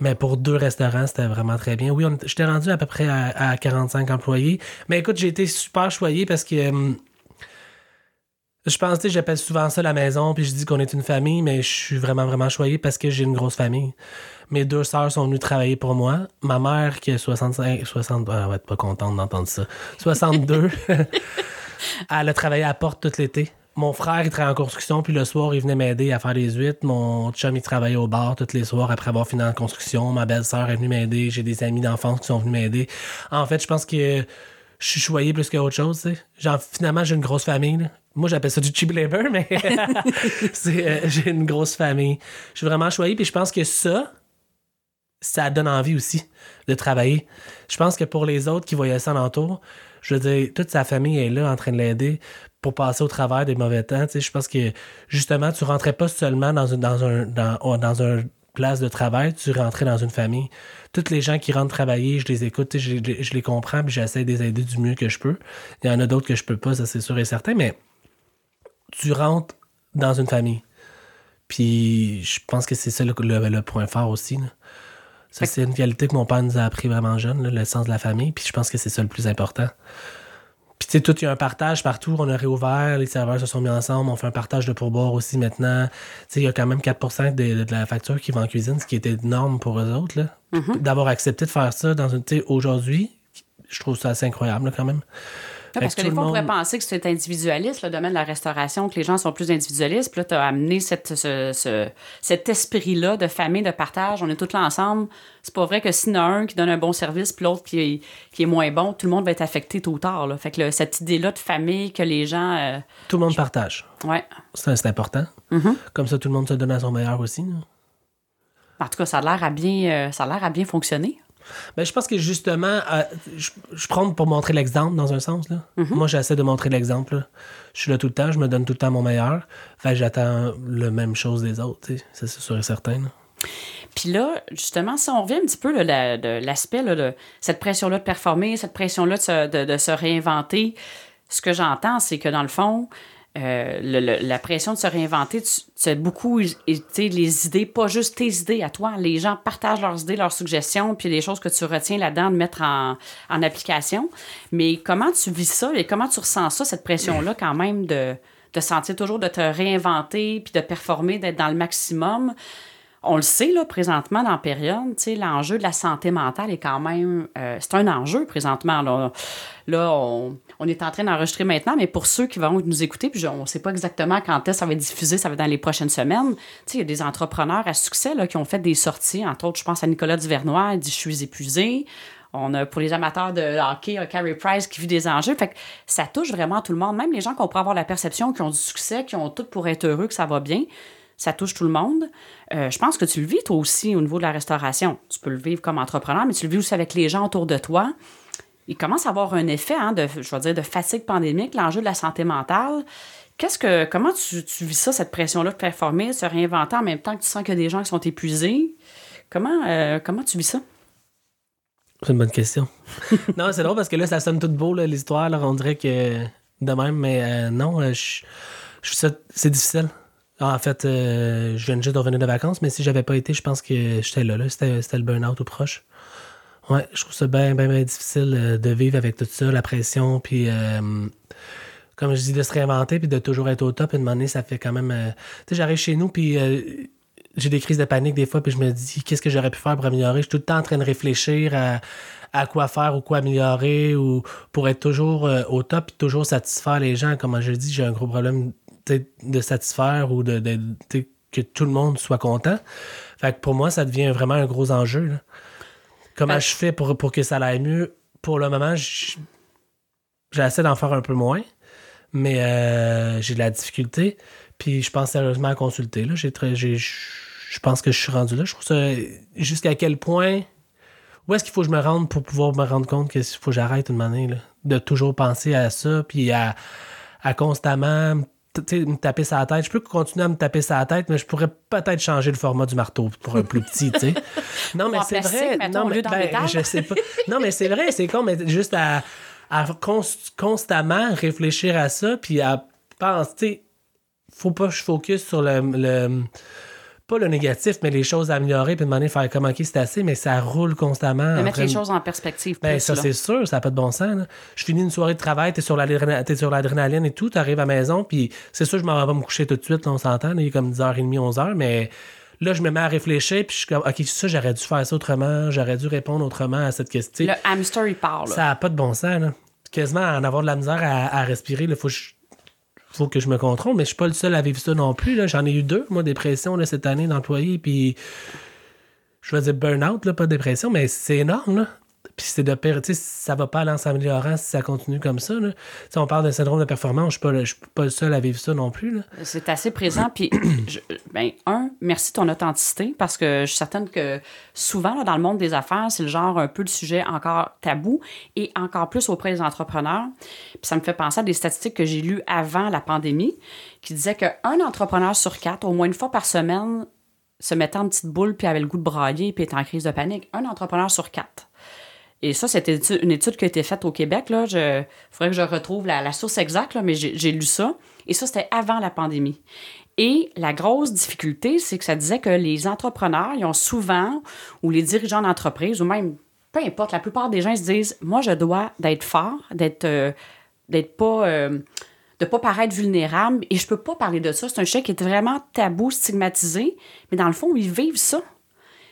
Mais pour deux restaurants, c'était vraiment très bien. Oui, j'étais rendu à peu près à, à 45 employés. Mais écoute, j'ai été super choyé parce que hum, je pense, tu j'appelle souvent ça la maison, puis je dis qu'on est une famille, mais je suis vraiment, vraiment choyé parce que j'ai une grosse famille. Mes deux sœurs sont venues travailler pour moi. Ma mère, qui a 65, 60, ah, elle va être pas contente d'entendre ça. 62. elle a travaillé à la porte tout l'été. Mon frère, il travaillait en construction, puis le soir, il venait m'aider à faire les huîtres. Mon chum, il travaillait au bar tous les soirs après avoir fini en construction. Ma belle-sœur est venue m'aider. J'ai des amis d'enfance qui sont venus m'aider. En fait, je pense que je suis choyé plus qu'autre chose, finalement, j'ai une grosse famille. Moi, j'appelle ça du cheap labor, mais euh, j'ai une grosse famille. Je suis vraiment choyé, puis je pense que ça, ça donne envie aussi de travailler. Je pense que pour les autres qui voyaient ça alentour, je veux dire, toute sa famille est là en train de l'aider pour passer au travers des mauvais temps. Tu sais, je pense que justement, tu rentrais pas seulement dans une dans un dans, oh, dans un place de travail, tu rentrais dans une famille. Toutes les gens qui rentrent travailler, je les écoute, je, je- je les comprends, puis j'essaie de les aider du mieux que je peux. Il y en a d'autres que je peux pas, ça c'est sûr et certain, mais tu rentres dans une famille. Puis je pense que c'est ça le, le- le point fort aussi. là. Ça, c'est une qualité que mon père nous a appris vraiment jeune, là, le sens de la famille. Puis je pense que c'est ça le plus important. Puis tu sais, tout, il y a un partage partout. On a réouvert, les serveurs se sont mis ensemble. On fait un partage de pourboire aussi maintenant. Tu sais, il y a quand même 4 de, de la facture qui va en cuisine, ce qui était énorme pour eux autres. là. D'avoir accepté de faire ça dans une. Tu sais, aujourd'hui, je trouve ça assez incroyable là, quand même. Ouais, parce que des fois, on pourrait penser que c'est individualiste, le domaine de la restauration, que les gens sont plus individualistes. Puis là, tu as amené cette, ce- ce- cet esprit-là de famille, de partage. On est tous là ensemble. C'est pas vrai que s'il y en a un qui donne un bon service, puis l'autre qui est, qui est moins bon, tout le monde va être affecté tôt ou tard. là. Fait que cette idée-là de famille, que les gens. euh, Tout le monde partage. ouais. C'est important. Comme ça, tout le monde se donne à son meilleur aussi. là. En tout cas, ça a l'air à bien, euh, ça a l'air à bien fonctionner. Ben, je pense que justement, je, je prends pour montrer l'exemple dans un sens. Là. Moi, j'essaie de montrer l'exemple. Je suis là tout le temps, je me donne tout le temps mon meilleur. Fait j'attends le même chose des autres. c'est sûr et certain. là. Puis là, justement, si on revient un petit peu là, la- de l'aspect de cette pression-là de performer, cette pression-là de- de se réinventer, ce que j'entends, c'est que dans le fond, euh, le- la pression de se réinventer, tu, tu beaucoup, les idées, pas juste tes idées à toi. Les gens partagent leurs idées, leurs suggestions, puis des choses que tu retiens là-dedans de mettre en, en application. Mais comment tu vis ça et comment tu ressens ça, cette pression-là, quand même, de, de sentir toujours de te réinventer, puis de performer, d'être dans le maximum? on le sait, là, présentement, dans la période, l'enjeu de la santé mentale est quand même... Euh, c'est un enjeu, présentement. Là, là on, est en train d'enregistrer maintenant, mais pour ceux qui vont nous écouter, puis on ne sait pas exactement quand est-ce ça va être diffusé, ça va être dans les prochaines semaines. Il y a des entrepreneurs à succès là, qui ont fait des sorties. Entre autres, je pense à Nicolas Duvernois, il dit « Je suis épuisé ». On a pour les amateurs de hockey, Carrie Price qui vit des enjeux. Fait que ça touche vraiment tout le monde, même les gens qui ont pour avoir la perception, qui ont du succès, qui ont tout pour être heureux, que ça va bien ça touche tout le monde. Euh, je pense que tu le vis toi aussi au niveau de la restauration. Tu peux le vivre comme entrepreneur, mais tu le vis aussi avec les gens autour de toi. Il commence à avoir un effet hein, de, je vais dire, de fatigue pandémique, l'enjeu de la santé mentale. Qu'est-ce que, comment tu, vis ça, cette pression-là de performer, se réinventer en même temps que tu sens qu'il y a des gens qui sont épuisés? Comment, euh, comment tu vis ça? C'est une bonne question. non, c'est drôle parce que là, ça sonne tout beau, l'histoire. On dirait que de même, mais euh, non, je, je, c'est difficile. Ah, en fait, euh, je viens juste de revenir de vacances, mais si j'avais pas été, je pense que j'étais là. là. C'était, le burn-out ou proche. Ouais, je trouve ça bien, bien, bien difficile euh, de vivre avec tout ça, la pression, puis euh, comme je dis, de se réinventer, puis de toujours être au top. Une moment donné, ça fait quand même. tu sais, j'arrive chez nous, puis j'ai des crises de panique des fois, puis je me dis, qu'est-ce que j'aurais pu faire pour améliorer? Je suis tout le temps en train de réfléchir à, à quoi faire ou quoi améliorer, ou pour être toujours au top, puis toujours satisfaire les gens. Comme je dis, j'ai un gros problème de satisfaire ou de, que tout le monde soit content. Fait que pour moi, ça devient vraiment un gros enjeu. Comment je fais pour, pour que ça aille mieux? Pour le moment, j'essaie d'en faire un peu moins, mais euh, j'ai de la difficulté. Puis je pense sérieusement à consulter. Là. je pense que je suis rendu là. Je trouve ça. Jusqu'à quel point. Où est-ce qu'il faut que je me rende pour pouvoir me rendre compte qu'il faut que j'arrête une manière de toujours penser à ça, puis à, à constamment me taper sa tête. Je peux continuer à me taper sa tête, mais je pourrais peut-être changer le format du marteau pour un plus petit, tu sais. Non, mais c'est vrai. Non, mais, ben, je sais pas. Non, mais c'est vrai, c'est con, mais juste à, constamment réfléchir à ça, puis à penser, faut pas que je focus sur le pas le négatif, mais les choses à améliorer, puis demander de faire comme, OK, c'est assez, mais ça roule constamment. De mettre les choses en perspective. Ben, ça, c'est sûr, ça n'a pas de bon sens. Je finis une soirée de travail, t'es sur l'adrénaline et tout, t'arrives à la maison, puis c'est sûr, je m'en vais pas me coucher tout de suite, on s'entend, il est comme 10h30, 11h, mais là, je me mets à réfléchir, puis je suis comme, OK, ça, j'aurais dû faire ça autrement, j'aurais dû répondre autrement à cette question. Le hamster, il parle. Ça n'a pas de bon sens, là. Quasiment en avoir de la misère à, respirer, il faut que je faut que je me contrôle, mais je suis pas le seul à vivre ça non plus. J'en ai eu deux, moi, dépression là, cette année d'employé, puis je vais dire burn-out, pas dépression, mais c'est énorme. Là. Puis c'est de pire, ça va pas aller en s'améliorant si ça continue comme ça. Là. on parle de syndrome de performance, je ne suis pas le seul à vivre ça non plus. C'est assez présent. Puis, ben, un, merci de ton authenticité, parce que je suis certaine que souvent, dans le monde des affaires, c'est le genre un peu de sujet encore tabou et encore plus auprès des entrepreneurs. Puis ça me fait penser à des statistiques que j'ai lues avant la pandémie qui disaient qu'un entrepreneur sur quatre, au moins une fois par semaine, se mettait en petite boule puis avait le goût de brailler puis était en crise de panique. Un entrepreneur sur quatre. Et ça, c'était une étude qui a été faite au Québec. Il faudrait que je retrouve la, source exacte, mais j'ai lu ça. Et ça, c'était avant la pandémie. Et la grosse difficulté, c'est que ça disait que les entrepreneurs, ils ont souvent, ou les dirigeants d'entreprise, ou même, peu importe, la plupart des gens se disent Moi, je dois d'être fort, d'être euh, d'être pas. Euh, de pas paraître vulnérable et je peux pas parler de ça. C'est un sujet qui est vraiment tabou, stigmatisé, mais dans le fond, ils vivent ça.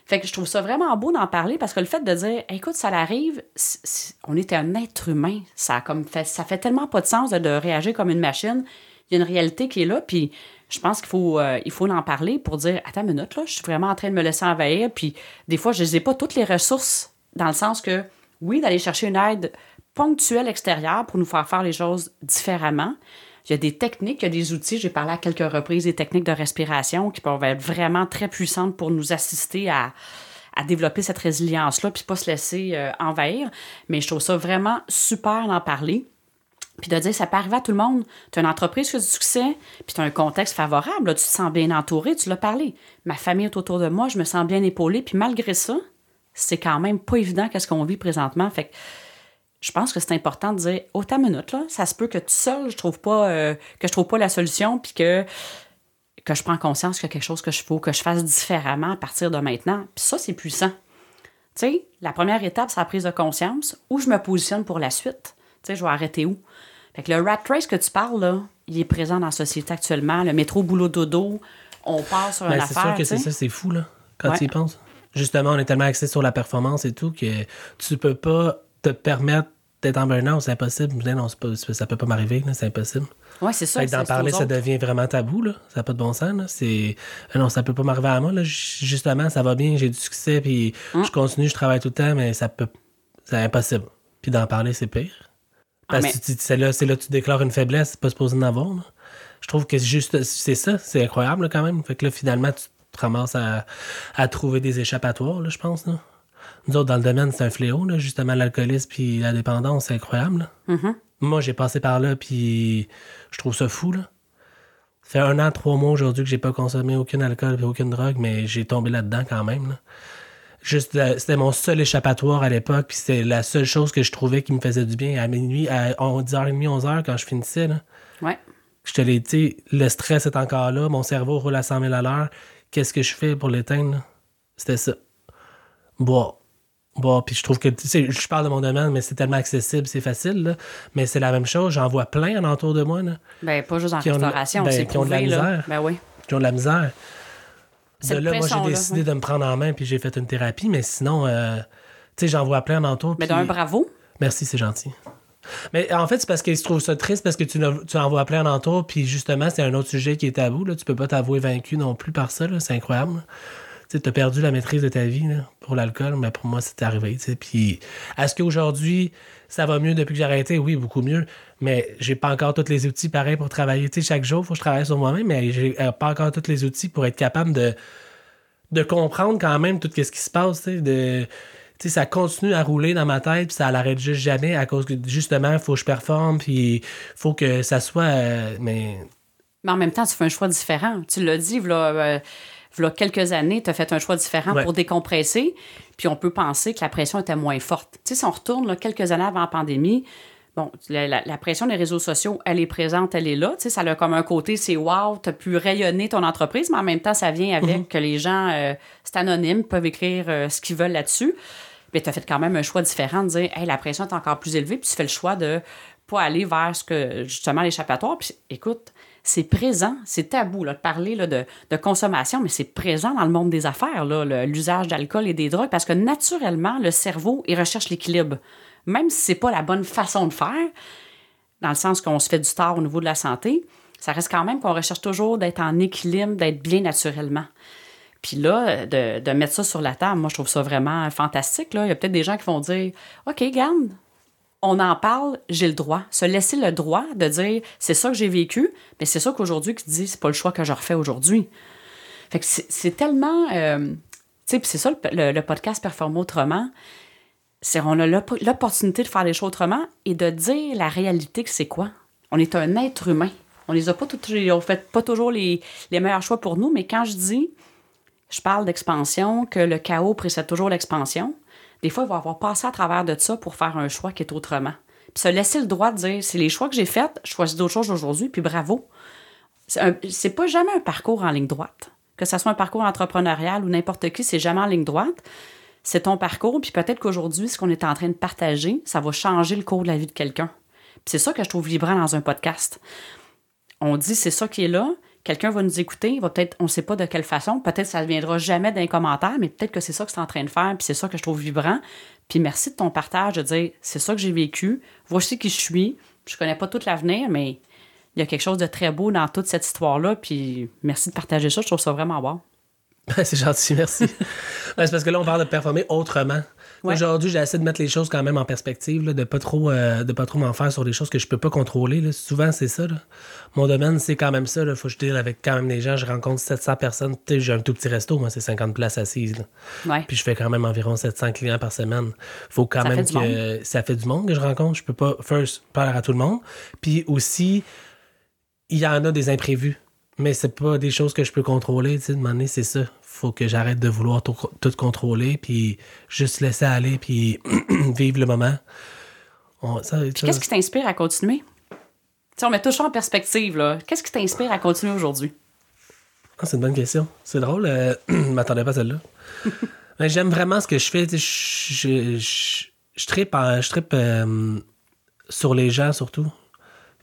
Fait que je trouve ça vraiment beau d'en parler parce que le fait de dire, écoute, ça l'arrive, on est un être humain. Ça, comme fait, ça fait tellement pas de sens de, réagir comme une machine. Il y a une réalité qui est là, puis je pense qu'il faut, euh, en parler pour dire, attends une minute, là, je suis vraiment en train de me laisser envahir. Puis des fois, je n'ai pas toutes les ressources dans le sens que, oui, d'aller chercher une aide ponctuelle extérieure pour nous faire faire les choses différemment. Il y a des techniques, il y a des outils, j'ai parlé à quelques reprises des techniques de respiration qui peuvent être vraiment très puissantes pour nous assister à, développer cette résilience-là, puis pas se laisser euh, envahir. Mais je trouve ça vraiment super d'en parler. Puis de dire, ça peut arriver à tout le monde. Tu as une entreprise qui a du succès, puis tu as un contexte favorable, tu te sens bien entouré, tu l'as parlé. Ma famille est autour de moi, je me sens bien épaulée, puis malgré ça, c'est quand même pas évident qu'est-ce qu'on vit présentement. Fait que je pense que c'est important de dire autant minute là, ça se peut que tout seul je trouve pas euh, que je trouve pas la solution puis que que je prends conscience qu'il y a quelque chose que je faut que je fasse différemment à partir de maintenant. Puis ça c'est puissant. Tu sais, la première étape c'est la prise de conscience où je me positionne pour la suite. Tu sais, je vais arrêter où? Fait que le rat race que tu parles là, il est présent dans la société actuellement, le métro boulot dodo, on part sur une affaire. C'est sûr que c'est ça, c'est fou là. quand Ouais. tu y penses. Justement, on est tellement axé sur la performance et tout que tu peux pas te permettre d'être en burn-out, c'est impossible. Mais non, pas- ça peut pas m'arriver, c'est impossible. Ouais, c'est ça. D'en parler, ça devient vraiment tabou, là. Ça n'a pas de bon sens, là. C'est... Ah Non, ça peut pas m'arriver à moi, là. Justement, ça va bien, j'ai du succès, puis Hum. je continue, je travaille tout le temps, mais ça peut... C'est impossible. Puis d'en parler, c'est pire. Parce Ah, mais- que c'est là, là que tu déclares une faiblesse, c'est pas supposé en avoir, là. Je trouve que c'est juste... C'est ça, c'est incroyable, là, quand même. Fait que là, finalement, tu te ramasses à, à trouver des échappatoires, là, je pense, là. Nous autres, dans le domaine, c'est un fléau, là. Justement, l'alcoolisme puis la dépendance, c'est incroyable, là. Mhm. Moi, j'ai passé par là, puis je trouve ça fou, là. Ça fait un an, trois mois aujourd'hui que j'ai pas consommé aucun alcool et aucune drogue, mais j'ai tombé là-dedans quand même, là. Juste, euh, c'était mon seul échappatoire à l'époque, puis c'était la seule chose que je trouvais qui me faisait du bien à minuit, à 10h30, 11h, quand je finissais, là. Ouais. Je te l'ai dit, le stress est encore là, mon cerveau roule à 100 000 à l'heure. Qu'est-ce que je fais pour l'éteindre? C'était ça. Boire. Boire. Puis je trouve que, tu sais, je parle de mon domaine, mais c'est tellement accessible, c'est facile, là. Mais c'est la même chose, j'en vois plein alentour de moi, là, Ben, pas juste en Qui restauration, ben, c'est qui ont de la là. misère. Ben oui. qui ont de la misère. Cette De là, moi, j'ai décidé ouais. de me prendre en main, puis j'ai fait une thérapie, mais sinon, euh, tu sais, j'en vois plein alentour. Mais puis- d'un bravo. Merci, c'est gentil. Mais en fait, c'est parce qu'ils se trouvent ça triste parce que tu, tu en vois plein alentour, puis justement, c'est un autre sujet qui est tabou. Là. Tu peux pas t'avouer vaincu non plus par ça. là. C'est incroyable. là. Tu as perdu la maîtrise de ta vie là, pour l'alcool, mais pour moi, c'est arrivé. Puis, est-ce qu'aujourd'hui, ça va mieux depuis que j'ai arrêté? Oui, beaucoup mieux. Mais j'ai pas encore tous les outils pareils pour travailler. Chaque jour, il faut que je travaille sur moi-même, mais j'ai euh, pas encore tous les outils pour être capable de, de comprendre quand même tout ce qui se passe. De, ça continue à rouler dans ma tête, puis ça l'arrête juste jamais à cause que justement, il faut que je performe, puis faut que ça soit. euh, mais Mais en même temps, tu fais un choix différent. Tu l'as dit, voilà, euh, voilà quelques années, tu as fait un choix différent Ouais. pour décompresser. Puis on peut penser que la pression était moins forte. Tu sais, si on retourne là, quelques années avant la pandémie, bon, la, la- la pression des réseaux sociaux, elle est présente, elle est là. Tu sais, ça a comme un côté, c'est wow, tu as pu rayonner ton entreprise, mais en même temps, ça vient avec que les gens, euh, c'est anonyme, peuvent écrire euh, ce qu'ils veulent là-dessus. Mais tu as fait quand même un choix différent de dire, hey, la pression est encore plus élevée, puis tu fais le choix de pas aller vers ce que, justement, l'échappatoire. Puis écoute, c'est présent, c'est tabou là, de parler de, consommation, mais c'est présent dans le monde des affaires, l'usage d'alcool et des drogues, parce que naturellement, le cerveau, il recherche l'équilibre. Même si c'est pas la bonne façon de faire, dans le sens qu'on se fait du tort au niveau de la santé, ça reste quand même qu'on recherche toujours d'être en équilibre, d'être bien naturellement. Puis là, de, de mettre ça sur la table, moi, je trouve ça vraiment fantastique. Là. Il y a peut-être des gens qui vont dire OK, garde, on en parle, j'ai le droit. Se laisser le droit de dire c'est ça que j'ai vécu, mais c'est ça qu'aujourd'hui qui dit c'est pas le choix que je refais aujourd'hui. Fait que c'est tellement. euh, tu sais, c'est ça le, podcast Performer autrement. C'est on a l'op- l'opportunité de faire les choses autrement et de dire la réalité que c'est quoi. On est un être humain. On les a pas tous, on fait pas toujours les, les meilleurs choix pour nous, mais quand je dis, je parle d'expansion, que le chaos précède toujours l'expansion, des fois, il va avoir passé à travers de ça pour faire un choix qui est autrement. Puis se laisser le droit de dire, c'est les choix que j'ai faits, je choisis d'autres choses aujourd'hui, puis bravo. C'est pas jamais un parcours en ligne droite. Que ce soit un parcours entrepreneurial ou n'importe qui, c'est jamais en ligne droite. C'est ton parcours, puis peut-être qu'aujourd'hui, ce qu'on est en train de partager, ça va changer le cours de la vie de quelqu'un. Puis c'est ça que je trouve vibrant dans un podcast. On dit c'est ça qui est là, quelqu'un va nous écouter, va peut-être, on ne sait pas de quelle façon, peut-être ça ne viendra jamais d'un commentaire, mais peut-être que c'est ça que c'est en train de faire, puis c'est ça que je trouve vibrant. Puis merci de ton partage, de dire c'est ça que j'ai vécu, voici qui je suis, je connais pas tout l'avenir, mais il y a quelque chose de très beau dans toute cette histoire-là, puis merci de partager ça, je trouve ça vraiment bon. c'est gentil, merci. C'est parce que là, on parle de performer autrement. Ouais. Aujourd'hui, j'essaie de mettre les choses quand même en perspective, là, de pas trop, euh, de pas trop m'en faire sur des choses que je peux pas contrôler. là. Souvent, c'est ça. là. Mon domaine, c'est quand même ça. Là. Faut que je deal avec quand même des gens. Je rencontre 700 personnes. J'ai un tout petit resto, moi, c'est 50 places assises. Ouais. Puis je fais quand même environ 700 clients par semaine. Faut quand Ça même que ça fait du monde que je rencontre. Je peux pas, first, parler à tout le monde. Puis aussi, il y en a des imprévus. Mais c'est pas des choses que je peux contrôler. Tu sais, de c'est ça. Faut que j'arrête de vouloir tout, tout contrôler, puis juste laisser aller, puis vivre le moment. Ça- ça- qu'est-ce qui t'inspire à continuer? On met toujours en perspective, là. Qu'est-ce qui t'inspire à continuer aujourd'hui? Ah, c'est une bonne question. C'est drôle. euh, je m'attendais pas à celle-là. Mais j'aime vraiment ce que je fais. Je, je, je, je trippe, en- je trippe, euh, sur les gens, surtout.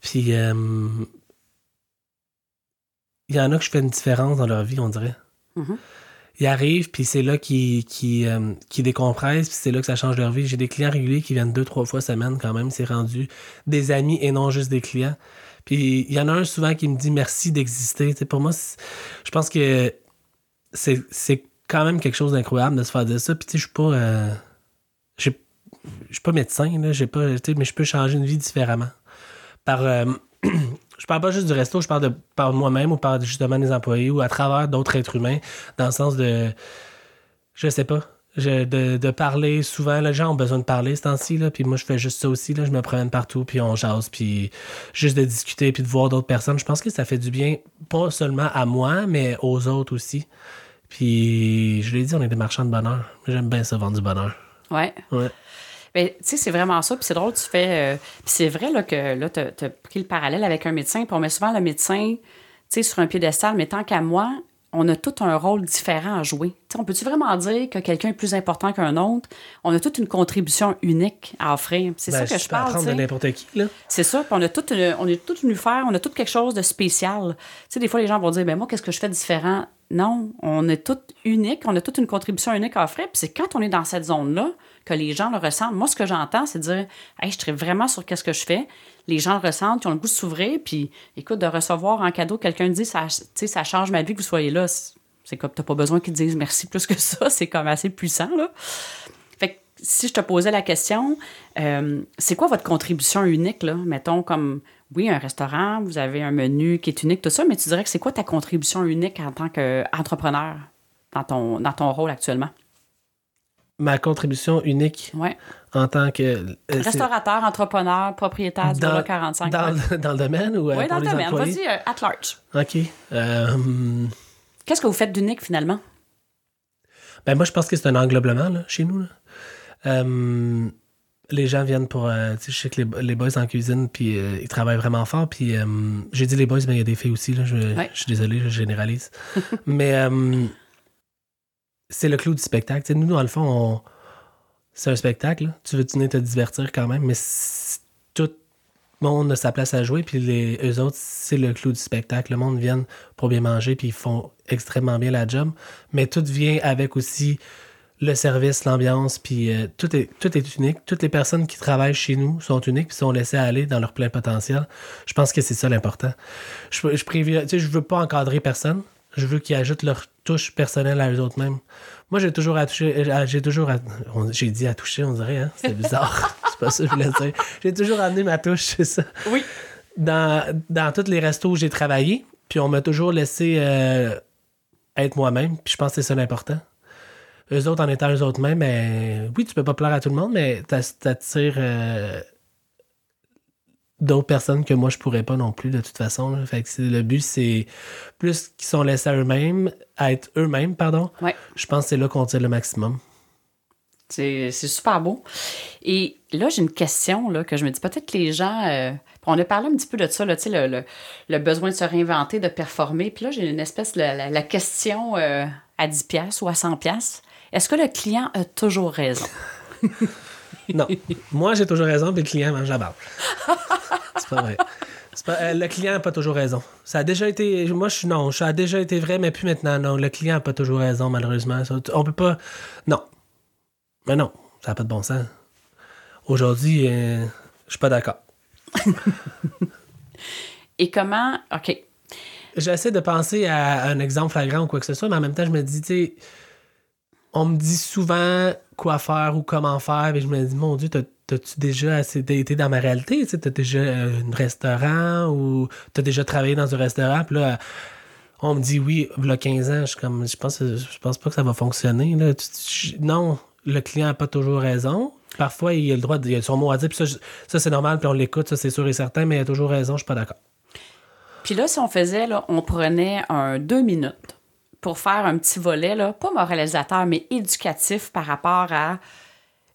Puis, euh, il y en a que je fais une différence dans leur vie, on dirait. Mhm. Ils arrivent, puis c'est là qu'ils qui, euh, décompressent, puis c'est là que ça change leur vie. J'ai des clients réguliers qui viennent deux, trois fois semaine quand même. C'est rendu des amis et non juste des clients. Puis il y en a un souvent qui me dit merci d'exister. pour moi, je pense que c'est quand même quelque chose d'incroyable de se faire dire ça. Puis tu sais, je suis pas. Euh, je suis pas médecin, pas, mais je peux changer une vie différemment. Par, euh, je parle pas juste du resto, je parle de par moi-même ou par justement des employés ou à travers d'autres êtres humains, dans le sens de, je sais pas, de, de, parler souvent. Les gens ont besoin de parler ce temps-ci, puis moi je fais juste ça aussi, là, je me promène partout, puis on jase, puis juste de discuter, puis de voir d'autres personnes. Je pense que ça fait du bien, pas seulement à moi, mais aux autres aussi. Puis je l'ai dit, on est des marchands de bonheur. J'aime bien ça, vendre du bonheur. Ouais. Ouais. Ben, tu sais, c'est vraiment ça. Puis c'est drôle, tu fais. Euh, puis c'est vrai là, que là, tu as, pris le parallèle avec un médecin. Puis on met souvent le médecin tu sais, sur un piédestal, mais tant qu'à moi, on a tout un rôle différent à jouer. sais, on peut-tu vraiment dire que quelqu'un est plus important qu'un autre? On a toute une contribution unique à offrir. C'est ça ben, que je, parle. apprendre de n'importe qui, là. C'est ça. Puis on a tout, on est tout venu faire, on a tout quelque chose de spécial. Tu sais, des fois, les gens vont dire, ben moi, qu'est-ce que je fais de différent? Non, on est tout unique, on a toute une contribution unique à offrir. Puis c'est quand on est dans cette zone-là que les gens le ressentent. Moi, ce que j'entends, c'est dire hey, je traite vraiment sur qu'est-ce que je fais. Les gens le ressentent, ils ont le goût de s'ouvrir. Puis, écoute, de recevoir en cadeau, quelqu'un dit ça, ça change ma vie que vous soyez là. C'est comme, tu n'as pas besoin qu'ils te disent merci plus que ça. C'est comme assez puissant, là. Fait que si je te posais la question, euh, c'est quoi votre contribution unique, là? Mettons, comme, oui, un restaurant, vous avez un menu qui est unique, tout ça, mais tu dirais que c'est quoi ta contribution unique en tant qu'entrepreneur dans ton rôle actuellement? Ma contribution unique en tant que. Euh, Restaurateur, entrepreneur, propriétaire du dans, 45. Dans, dans, le domaine ou euh, Oui, dans le domaine. Vas-y, euh, at large. OK. Qu'est-ce que vous faites d'unique finalement? Ben, moi, je pense que c'est un englobement là, chez nous. les gens viennent pour. je sais que les, les, boys en cuisine, puis ils travaillent vraiment fort. Puis j'ai dit les boys, mais il y a des filles aussi. Là, je, je suis désolé, je généralise. mais c'est le clou du spectacle. nous, dans le fond, c'est un spectacle. Tu veux venir te divertir quand même, mais tout le monde a sa place à jouer, puis les, eux autres, c'est le clou du spectacle. Le monde vient pour bien manger, puis ils font extrêmement bien la job. Mais tout vient avec aussi le service, l'ambiance, puis euh, tout, est, tout est unique. Toutes les personnes qui travaillent chez nous sont uniques, puis sont laissées aller dans leur plein potentiel. Je pense que c'est ça l'important. Je, je, je, veux pas encadrer personne je veux qu'ils ajoutent leur touche personnelle à eux autres mêmes. Moi, j'ai toujours à toucher, euh, j'ai toujours j'ai dit à toucher, on dirait, hein? C'est bizarre. c'est pas ça que je voulais dire. J'ai toujours amené ma touche, c'est ça. Oui. Dans, dans tous les restos où j'ai travaillé, puis on m'a toujours laissé euh, être moi-même, puis je pense que c'est ça l'important. Eux autres, en étant eux autres mêmes, ben, oui, tu peux pas plaire à tout le monde, mais t'attires euh, d'autres personnes que moi je pourrais pas non plus de toute façon. Fait que le but c'est plus qu'ils sont laissés à eux-mêmes, à être eux-mêmes, pardon. Je pense que c'est là qu'on tire le maximum. C'est super beau. Et là, j'ai une question là, que je me dis peut-être que les gens. Euh, on a parlé un petit peu de ça, là, le, le, le, besoin de se réinventer, de performer. Puis là, j'ai une espèce de la, question euh, à 10$ ou à 100$. Est-ce que le client a toujours raison? non. Moi, j'ai toujours raison, puis le client mange la barbe. C'est pas vrai. Euh, le client n'a pas toujours raison. Ça a déjà été. Moi, je suis non. Ça a déjà été vrai, mais plus maintenant. Non, le client n'a pas toujours raison, malheureusement. on peut pas. Non. Mais non, ça n'a pas de bon sens. Aujourd'hui, euh, je suis pas d'accord. Et comment. OK. J'essaie de penser à un exemple flagrant ou quoi que ce soit, mais en même temps, je me dis, tu sais, on me dit souvent quoi faire ou comment faire, et je me dis, mon Dieu, t'as T'as-tu déjà assez été dans ma réalité? T'as déjà euh, un restaurant ou t'as déjà travaillé dans un restaurant? Puis là, on me dit oui, a 15 ans. Je, comme, je, pense, je pense pas que ça va fonctionner. Non, le client n'a pas toujours raison. Parfois, il a le droit, de, il a son mot à dire. Puis ça, ça c'est normal, puis on l'écoute, ça c'est sûr et certain, mais il a toujours raison, je suis pas d'accord. Puis là, si on faisait, là, on prenait un deux minutes pour faire un petit volet, là, pas moralisateur, mais éducatif par rapport à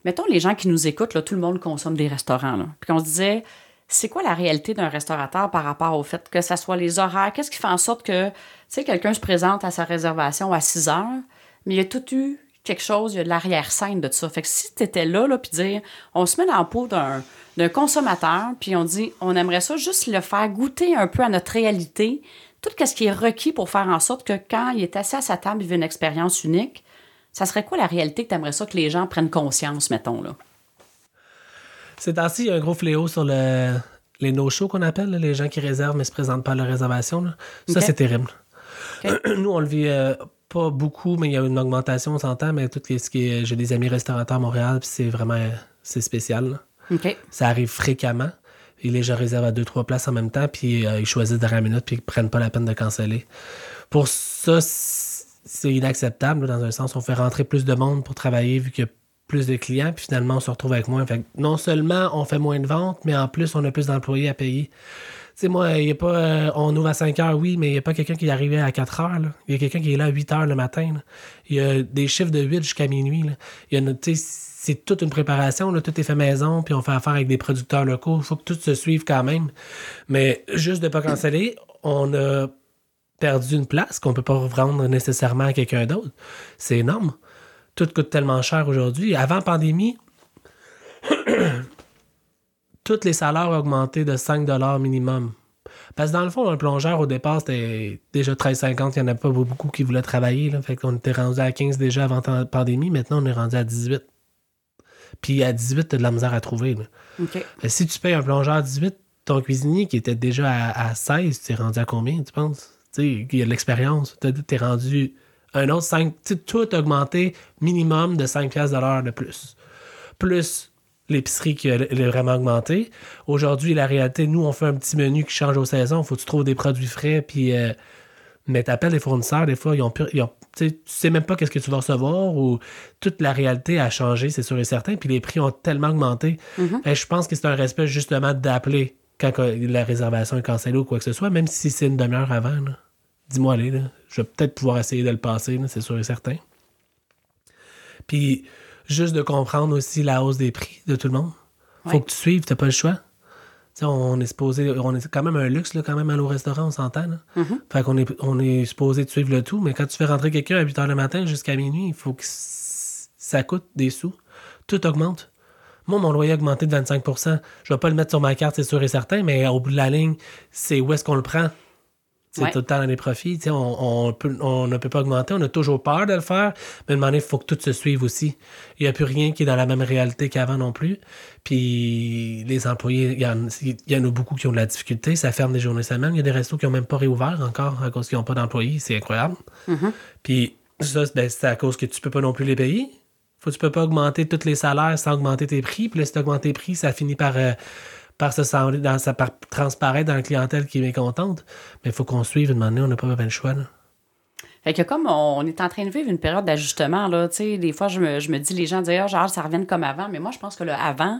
mettons les gens qui nous écoutent, là, tout le monde consomme des restaurants. Puis on se disait, c'est quoi la réalité d'un restaurateur par rapport au fait que ça soit les horaires? Qu'est-ce qui fait en sorte que, tu sais, quelqu'un se présente à sa réservation à 6 heures, mais il y a tout eu quelque chose, il y a de l'arrière-scène de tout ça. Fait que si tu étais là, puis dire, on se met dans la peau d'un, d'un consommateur, puis on dit, on aimerait ça juste le faire goûter un peu à notre réalité, tout ce qui est requis pour faire en sorte que quand il est assis à sa table, il vit une expérience unique, ça serait quoi la réalité que tu aimerais ça que les gens prennent conscience, mettons, là? C'est ainsi, il y a un gros fléau sur le, les no-shows qu'on appelle, là, les gens qui réservent mais se présentent pas à leur réservation. là. Ça, c'est terrible. Nous, on le vit euh, pas beaucoup, mais il y a une augmentation, on s'entend, mais tout ce qui est. J'ai des amis restaurateurs à Montréal, puis c'est vraiment. C'est spécial. là. Ça arrive fréquemment. Et les gens réservent à deux, trois places en même temps, puis euh, ils choisissent de la minute, puis ils prennent pas la peine de canceller. Pour ça, c'est inacceptable, dans un sens. On fait rentrer plus de monde pour travailler, vu qu'il y a plus de clients, puis finalement, on se retrouve avec moins. Non seulement on fait moins de ventes, mais en plus, on a plus d'employés à payer. Tu sais, moi, y a pas. euh, on ouvre à 5 heures, oui, mais il n'y a pas quelqu'un qui est arrivé à 4 heures. Il y a quelqu'un qui est là à 8 heures le matin. Il y a des chiffres de 8 jusqu'à minuit. Il y a, c'est toute une préparation. Là. Tout est fait maison, puis on fait affaire avec des producteurs locaux. Il faut que tout se suive quand même. Mais juste de ne pas canceller, on a perdu une place qu'on peut pas revendre nécessairement à quelqu'un d'autre. C'est énorme. Tout coûte tellement cher aujourd'hui. Avant pandémie, tous les salaires ont augmenté de 5 minimum. Parce que dans le fond, un plongeur, au départ, c'était déjà 13,50. Il n'y en a pas beaucoup qui voulaient travailler. Là. Fait qu'on était rendu à 15 déjà avant la pandémie. Maintenant, on est rendu à 18. Puis à 18, t'as de la misère à trouver. là. Que Si tu payes un plongeur à 18, ton cuisinier qui était déjà à, à 16, tu es rendu à combien, tu penses? Tu sais, il y a de l'expérience. Tu es rendu un autre 5. Tu tout a augmenté minimum de 5 piastres de l'heure de plus. Plus l'épicerie qui a vraiment augmenté. Aujourd'hui, la réalité, nous, on fait un petit menu qui change aux saisons. Faut que tu trouves des produits frais, puis... euh, mais t'appelles les fournisseurs, des fois, ils ont, ils ont- tu sais, même pas qu'est-ce que tu vas recevoir ou toute la réalité a changé, c'est sûr et certain. Puis les prix ont tellement augmenté. Et je pense que c'est un respect justement d'appeler quand la réservation est cancellée ou quoi que ce soit, même si c'est une demi-heure avant. Dis-moi allez, là. Je vais peut-être pouvoir essayer de le passer, c'est sûr et certain. Puis juste de comprendre aussi la hausse des prix de tout le monde. Faut que tu suives, t'as pas le choix. On est supposé, on est quand même un luxe, là, quand même, aller au restaurant, on s'entend. là. Fait qu'on est, on est supposé de suivre le tout, mais quand tu fais rentrer quelqu'un à 8 h le matin jusqu'à minuit, il faut que ça coûte des sous. Tout augmente. Moi, mon loyer a augmenté de 25% Je vais pas le mettre sur ma carte, c'est sûr et certain, mais au bout de la ligne, c'est où est-ce qu'on le prend? C'est Ouais. tout le temps dans les profits. On, on, peut- on ne peut pas augmenter. On a toujours peur de le faire. Mais à un moment donné, il faut que tout se suive aussi. Il n'y a plus rien qui est dans la même réalité qu'avant non plus. Puis les employés, il y, en, il y en a beaucoup qui ont de la difficulté. Ça ferme des journées semaines. Il y a des restos qui n'ont même pas réouvert encore à cause qu'ils n'ont pas d'employés. C'est incroyable. Puis ça, c'est- ben, c'est à cause que tu peux pas non plus les payer. Faut, tu peux pas augmenter tous les salaires sans augmenter tes prix. Puis là, si tu augmentes tes prix, ça finit par, euh, par se sembler dans, ça, par transparaître dans la clientèle qui est mécontente. Mais il faut qu'on suive. Une moment on n'a pas vraiment le choix. Là. Fait que comme on est en train de vivre une période d'ajustement, là, tu sais, des fois, je me, je me dis, les gens disent, ah, genre, ça revienne comme avant. Mais moi, je pense que le avant,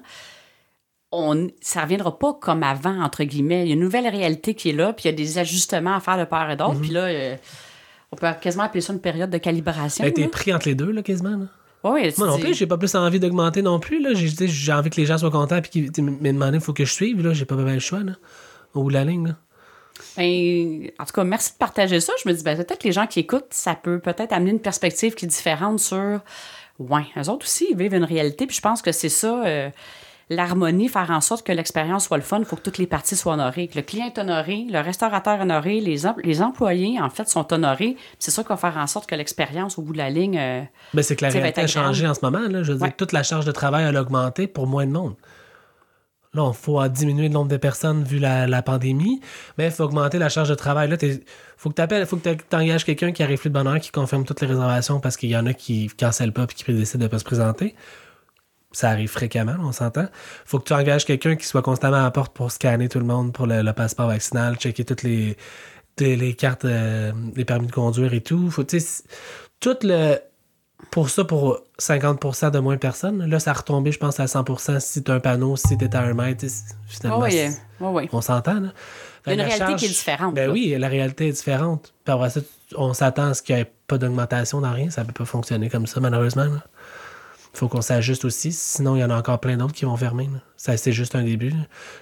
on, ça reviendra pas comme avant, entre guillemets. Il y a une nouvelle réalité qui est là, puis il y a des ajustements à faire de part et d'autre. Mhm. Puis là, euh, on peut quasiment appeler ça une période de calibration. Ben, t'es là. pris entre les deux, là, quasiment. Là. Moi non plus, j'ai pas plus envie d'augmenter non plus. Là. J'ai, envie que les gens soient contents. Puis qu'ils, mais demander, il faut que je suive. Là. J'ai pas vraiment le choix. Là. Au bout de la ligne. Là. Ben, en tout cas, merci de partager ça. Je me dis, ben, peut-être que les gens qui écoutent, ça peut peut-être amener une perspective qui est différente sur. Ouais, eux autres aussi, ils vivent une réalité. Puis je pense que c'est ça, euh, l'harmonie, faire en sorte que l'expérience soit le fun. Il faut que toutes les parties soient honorées. Que le client est honoré, le restaurateur est honoré, les, em- les employés, en fait, sont honorés. C'est ça qui va faire en sorte que l'expérience, au bout de la ligne. euh, Ben, c'est que la réalité a changé en ce moment. Là. Je veux Ouais. dire, toute la charge de travail a augmenté pour moins de monde. Là, il faut diminuer le nombre de personnes vu la, la pandémie, mais il faut augmenter la charge de travail. Là, il faut que tu faut que tu engages quelqu'un qui arrive plus de bonne heure, qui confirme toutes les réservations parce qu'il y en a qui ne cancellent pas et qui décident de ne pas se présenter. Ça arrive fréquemment, on s'entend. faut que tu engages quelqu'un qui soit constamment à la porte pour scanner tout le monde pour le, le passeport vaccinal, checker toutes les, les, les cartes, euh, les permis de conduire et tout. Faut, tout le. Pour ça, pour 50% de moins de personnes, là, ça a retombé, je pense, à 100% si tu as un panneau, si tu es à un mètre. Finalement, ouais, c'est- ouais, ouais. on s'entend, là. Il y a une réalité qui est différente, Ben là. oui, la réalité est différente. Puis après ça, on s'attend à ce qu'il n'y ait pas d'augmentation dans rien. Ça peut pas fonctionner comme ça, malheureusement. Faut qu'on s'ajuste aussi. Sinon, il y en a encore plein d'autres qui vont fermer. Ça, c'est juste un début.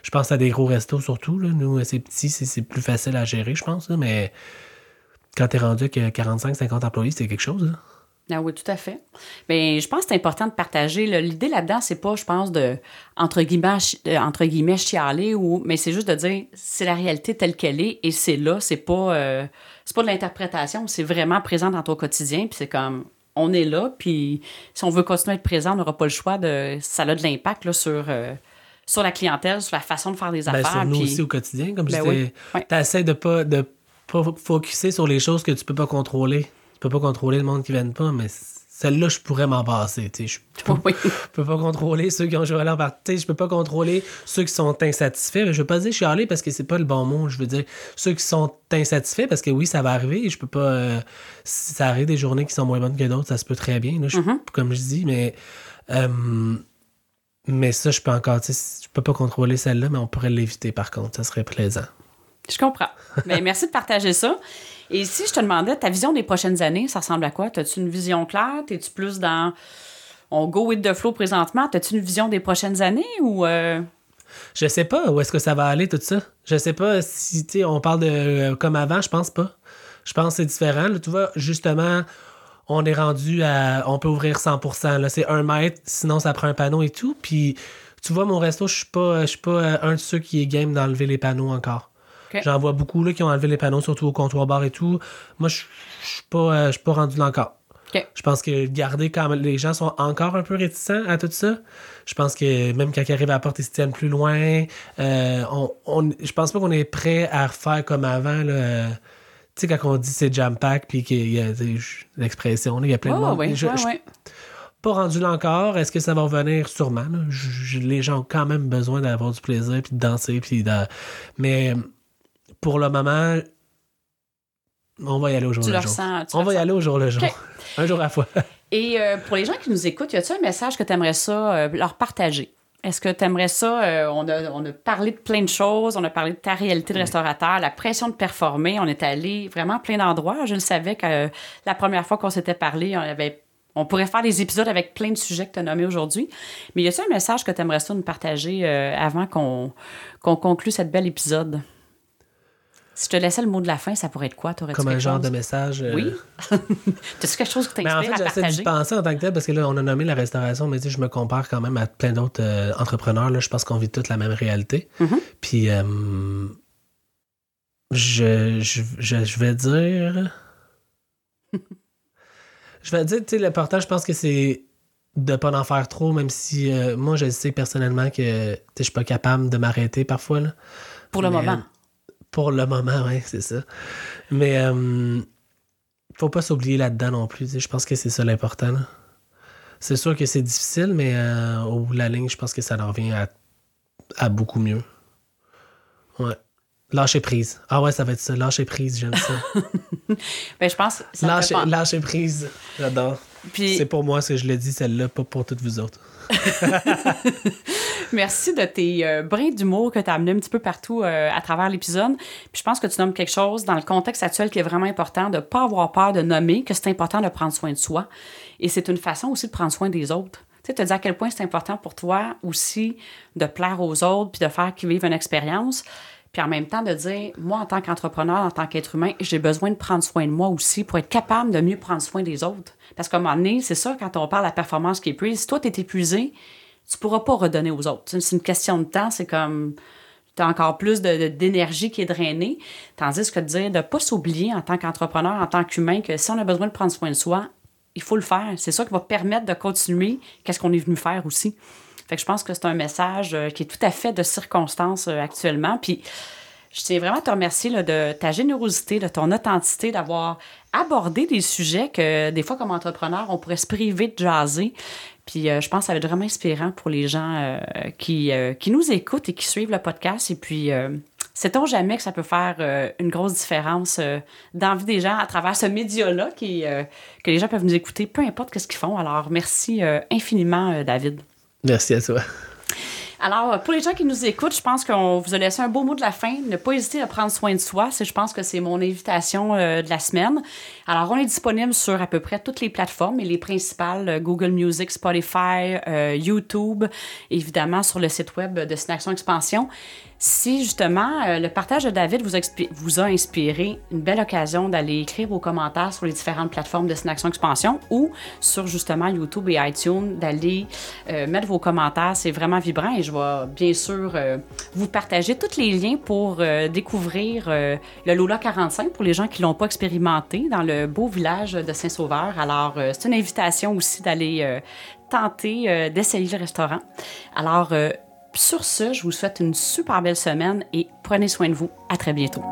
Je pense à des gros restos surtout. Là. Nous, c'est petit, c'est, plus facile à gérer, je pense. Mais quand tu es rendu avec 45-50 employés, c'est quelque chose. Ah oui, tout à fait. Mais je pense que c'est important de partager. L'idée là-dedans, c'est pas, je pense, de entre guillemets, entre guillemets chialer ou, mais c'est juste de dire c'est la réalité telle qu'elle est et c'est là. C'est pas, euh, c'est pas de l'interprétation. C'est vraiment présent dans ton quotidien. Puis c'est comme on est là. Puis si on veut continuer à être présent, on n'aura pas le choix de. Ça a de l'impact sur. Euh, sur la clientèle, sur la façon de faire des Ben, affaires. sur nous puis- aussi au quotidien, comme Ben je disais. Ouais. T'essaies de pas, de pas focuser sur les choses que tu peux pas contrôler. Tu peux pas contrôler le monde qui vient pas, mais celle-là, je pourrais m'en passer. Je peux, Oui. je peux pas contrôler ceux qui ont joué à leur partie. Je peux pas contrôler ceux qui sont insatisfaits. Mais je veux pas dire chialer parce que c'est pas le bon mot. Je veux dire ceux qui sont insatisfaits parce que oui, ça va arriver. Je peux pas. euh, si ça arrive des journées qui sont moins bonnes que d'autres, ça se peut très bien. là. Je- Mm-hmm. Comme je dis, mais. euh, mais ça, je peux encore. Je peux pas contrôler celle-là, mais on pourrait l'éviter par contre. Ça serait plaisant. Je comprends. Mais merci de partager ça. Et si je te demandais ta vision des prochaines années, ça ressemble à quoi? As-tu une vision claire? Es-tu plus dans on go with the flow présentement? As-tu une vision des prochaines années ou euh, Je sais pas où est-ce que ça va aller, tout ça. Je sais pas si, tu on parle de euh, comme avant, je pense pas. Je pense que c'est différent. Tu vois, justement, on est rendu à. On peut ouvrir 100%. Là, c'est un mètre, sinon ça prend un panneau et tout. Puis, tu vois, mon resto, je suis pas, je suis pas euh, un de ceux qui est game d'enlever les panneaux encore. J'en vois beaucoup là, qui ont enlevé les panneaux, surtout au comptoir bar et tout. Moi, je je suis pas, euh, suis pas rendu là encore. Je pense que garder quand même, les gens sont encore un peu réticents à tout ça. Je pense que même quand ils arrivent à la porte, ils se tiennent plus loin. Euh, on, on- je pense pas qu'on est prêt à refaire comme avant. là. Tu sais, quand on dit c'est jam pack, puis qu'il y a l'expression, là, il y a plein de monde. oui, Je- ouais, je- ouais. Pas rendu là encore. Est-ce que ça va revenir? Sûrement. je- les gens ont quand même besoin d'avoir du plaisir, puis de danser, puis de... Mais pour le moment, on va y aller au jour Tu le le jour. ressens. tu On le va y aller au jour le jour. Un jour à la fois. Et euh, pour les gens qui nous écoutent, y a-t-il un message que tu aimerais ça euh, leur partager? Est-ce que tu aimerais ça? euh, on, a, on a parlé de plein de choses, on a parlé de ta réalité de restaurateur, la pression de performer. On est allé vraiment à plein d'endroits. Je le savais que la première fois qu'on s'était parlé, on avait. On pourrait faire des épisodes avec plein de sujets que tu as nommés aujourd'hui. Mais y a-t-il un message que tu aimerais ça nous partager avant qu'on qu'on conclue cet bel épisode? Si je te laissais le mot de la fin, ça pourrait être quoi? Comme un genre chose? de message. euh, Oui. T'as-tu quelque chose qui Mais en t'inspire fait, à j'essaie d'y penser en tant que tel parce que là, on a nommé la restauration, mais je me compare quand même à plein d'autres euh, entrepreneurs. Là, je pense qu'on vit toute la même réalité. Mhm. Puis, euh, je, je, je, je vais dire. je vais dire, tu sais, l'important, je pense que c'est de pas en faire trop, même si euh, moi, je sais personnellement que je suis pas capable de m'arrêter parfois. Là. Pour le Mais, moment. Pour le moment, oui, c'est ça. Mais euh, faut pas s'oublier là-dedans non plus. Je pense que c'est ça l'important. C'est sûr que c'est difficile, mais euh, au bout de la ligne, je pense que ça en revient à, à beaucoup mieux. Ouais. Lâcher prise. Ah ouais, ça va être ça. Lâcher prise, j'aime ça. Ben, je pense ça lâcher, prise, j'adore. Puis, C'est pour moi que je le dis, celle-là, pas pour toutes vous autres. merci de tes euh, brins d'humour que tu as amené un petit peu partout euh, à travers l'épisode. Puis je pense que tu nommes quelque chose dans le contexte actuel qui est vraiment important, de ne pas avoir peur de nommer que c'est important de prendre soin de soi. Et c'est une façon aussi de prendre soin des autres. Tu sais, te dire à quel point c'est important pour toi aussi de plaire aux autres puis de faire qu'ils vivent une expérience. Puis en même temps, de dire, moi, en tant qu'entrepreneur, en tant qu'être humain, j'ai besoin de prendre soin de moi aussi pour être capable de mieux prendre soin des autres. Parce qu'à un moment donné, c'est ça, quand on parle de la performance qui est prise, si toi, tu es épuisé, tu pourras pas redonner aux autres. C'est une question de temps, c'est comme tu as encore plus de- de- d'énergie qui est drainée. Tandis que de dire de ne pas s'oublier en tant qu'entrepreneur, en tant qu'humain, que si on a besoin de prendre soin de soi, il faut le faire. C'est ça qui va permettre de continuer qu'est-ce qu'on est venu faire aussi. Fait que je pense que c'est un message euh, qui est tout à fait de circonstance euh, actuellement. Puis je tiens vraiment à te remercier là, de ta générosité, de ton authenticité, d'avoir abordé des sujets que des fois, comme entrepreneur, on pourrait se priver de jaser. Puis euh, je pense que ça va être vraiment inspirant pour les gens qui, qui nous écoutent et qui suivent le podcast. Et puis, sait-on jamais que ça peut faire une grosse différence dans la vie des gens à travers ce média-là qui, que les gens peuvent nous écouter, peu importe ce qu'ils font. Alors, merci infiniment, David. Merci à toi. Alors, pour les gens qui nous écoutent, je pense qu'on vous a laissé un beau mot de la fin. Ne pas hésiter à prendre soin de soi. Je pense que c'est mon invitation euh, de la semaine. Alors, on est disponible sur à peu près toutes les plateformes et les principales euh, Google Music, Spotify, euh, YouTube, évidemment sur le site web de Synaction Expansion. Si justement euh, le partage de David vous a, inspiré, une belle occasion d'aller écrire vos commentaires sur les différentes plateformes de Synaction Expansion ou sur justement YouTube et iTunes, d'aller euh, mettre vos commentaires. C'est vraiment vibrant et je vais bien sûr euh, vous partager tous les liens pour découvrir le Lola 45 pour les gens qui l'ont pas expérimenté dans le beau village de Saint-Sauveur. Alors, c'est une invitation aussi d'aller tenter d'essayer le restaurant. Alors, sur ce, je vous souhaite une super belle semaine et prenez soin de vous. À très bientôt.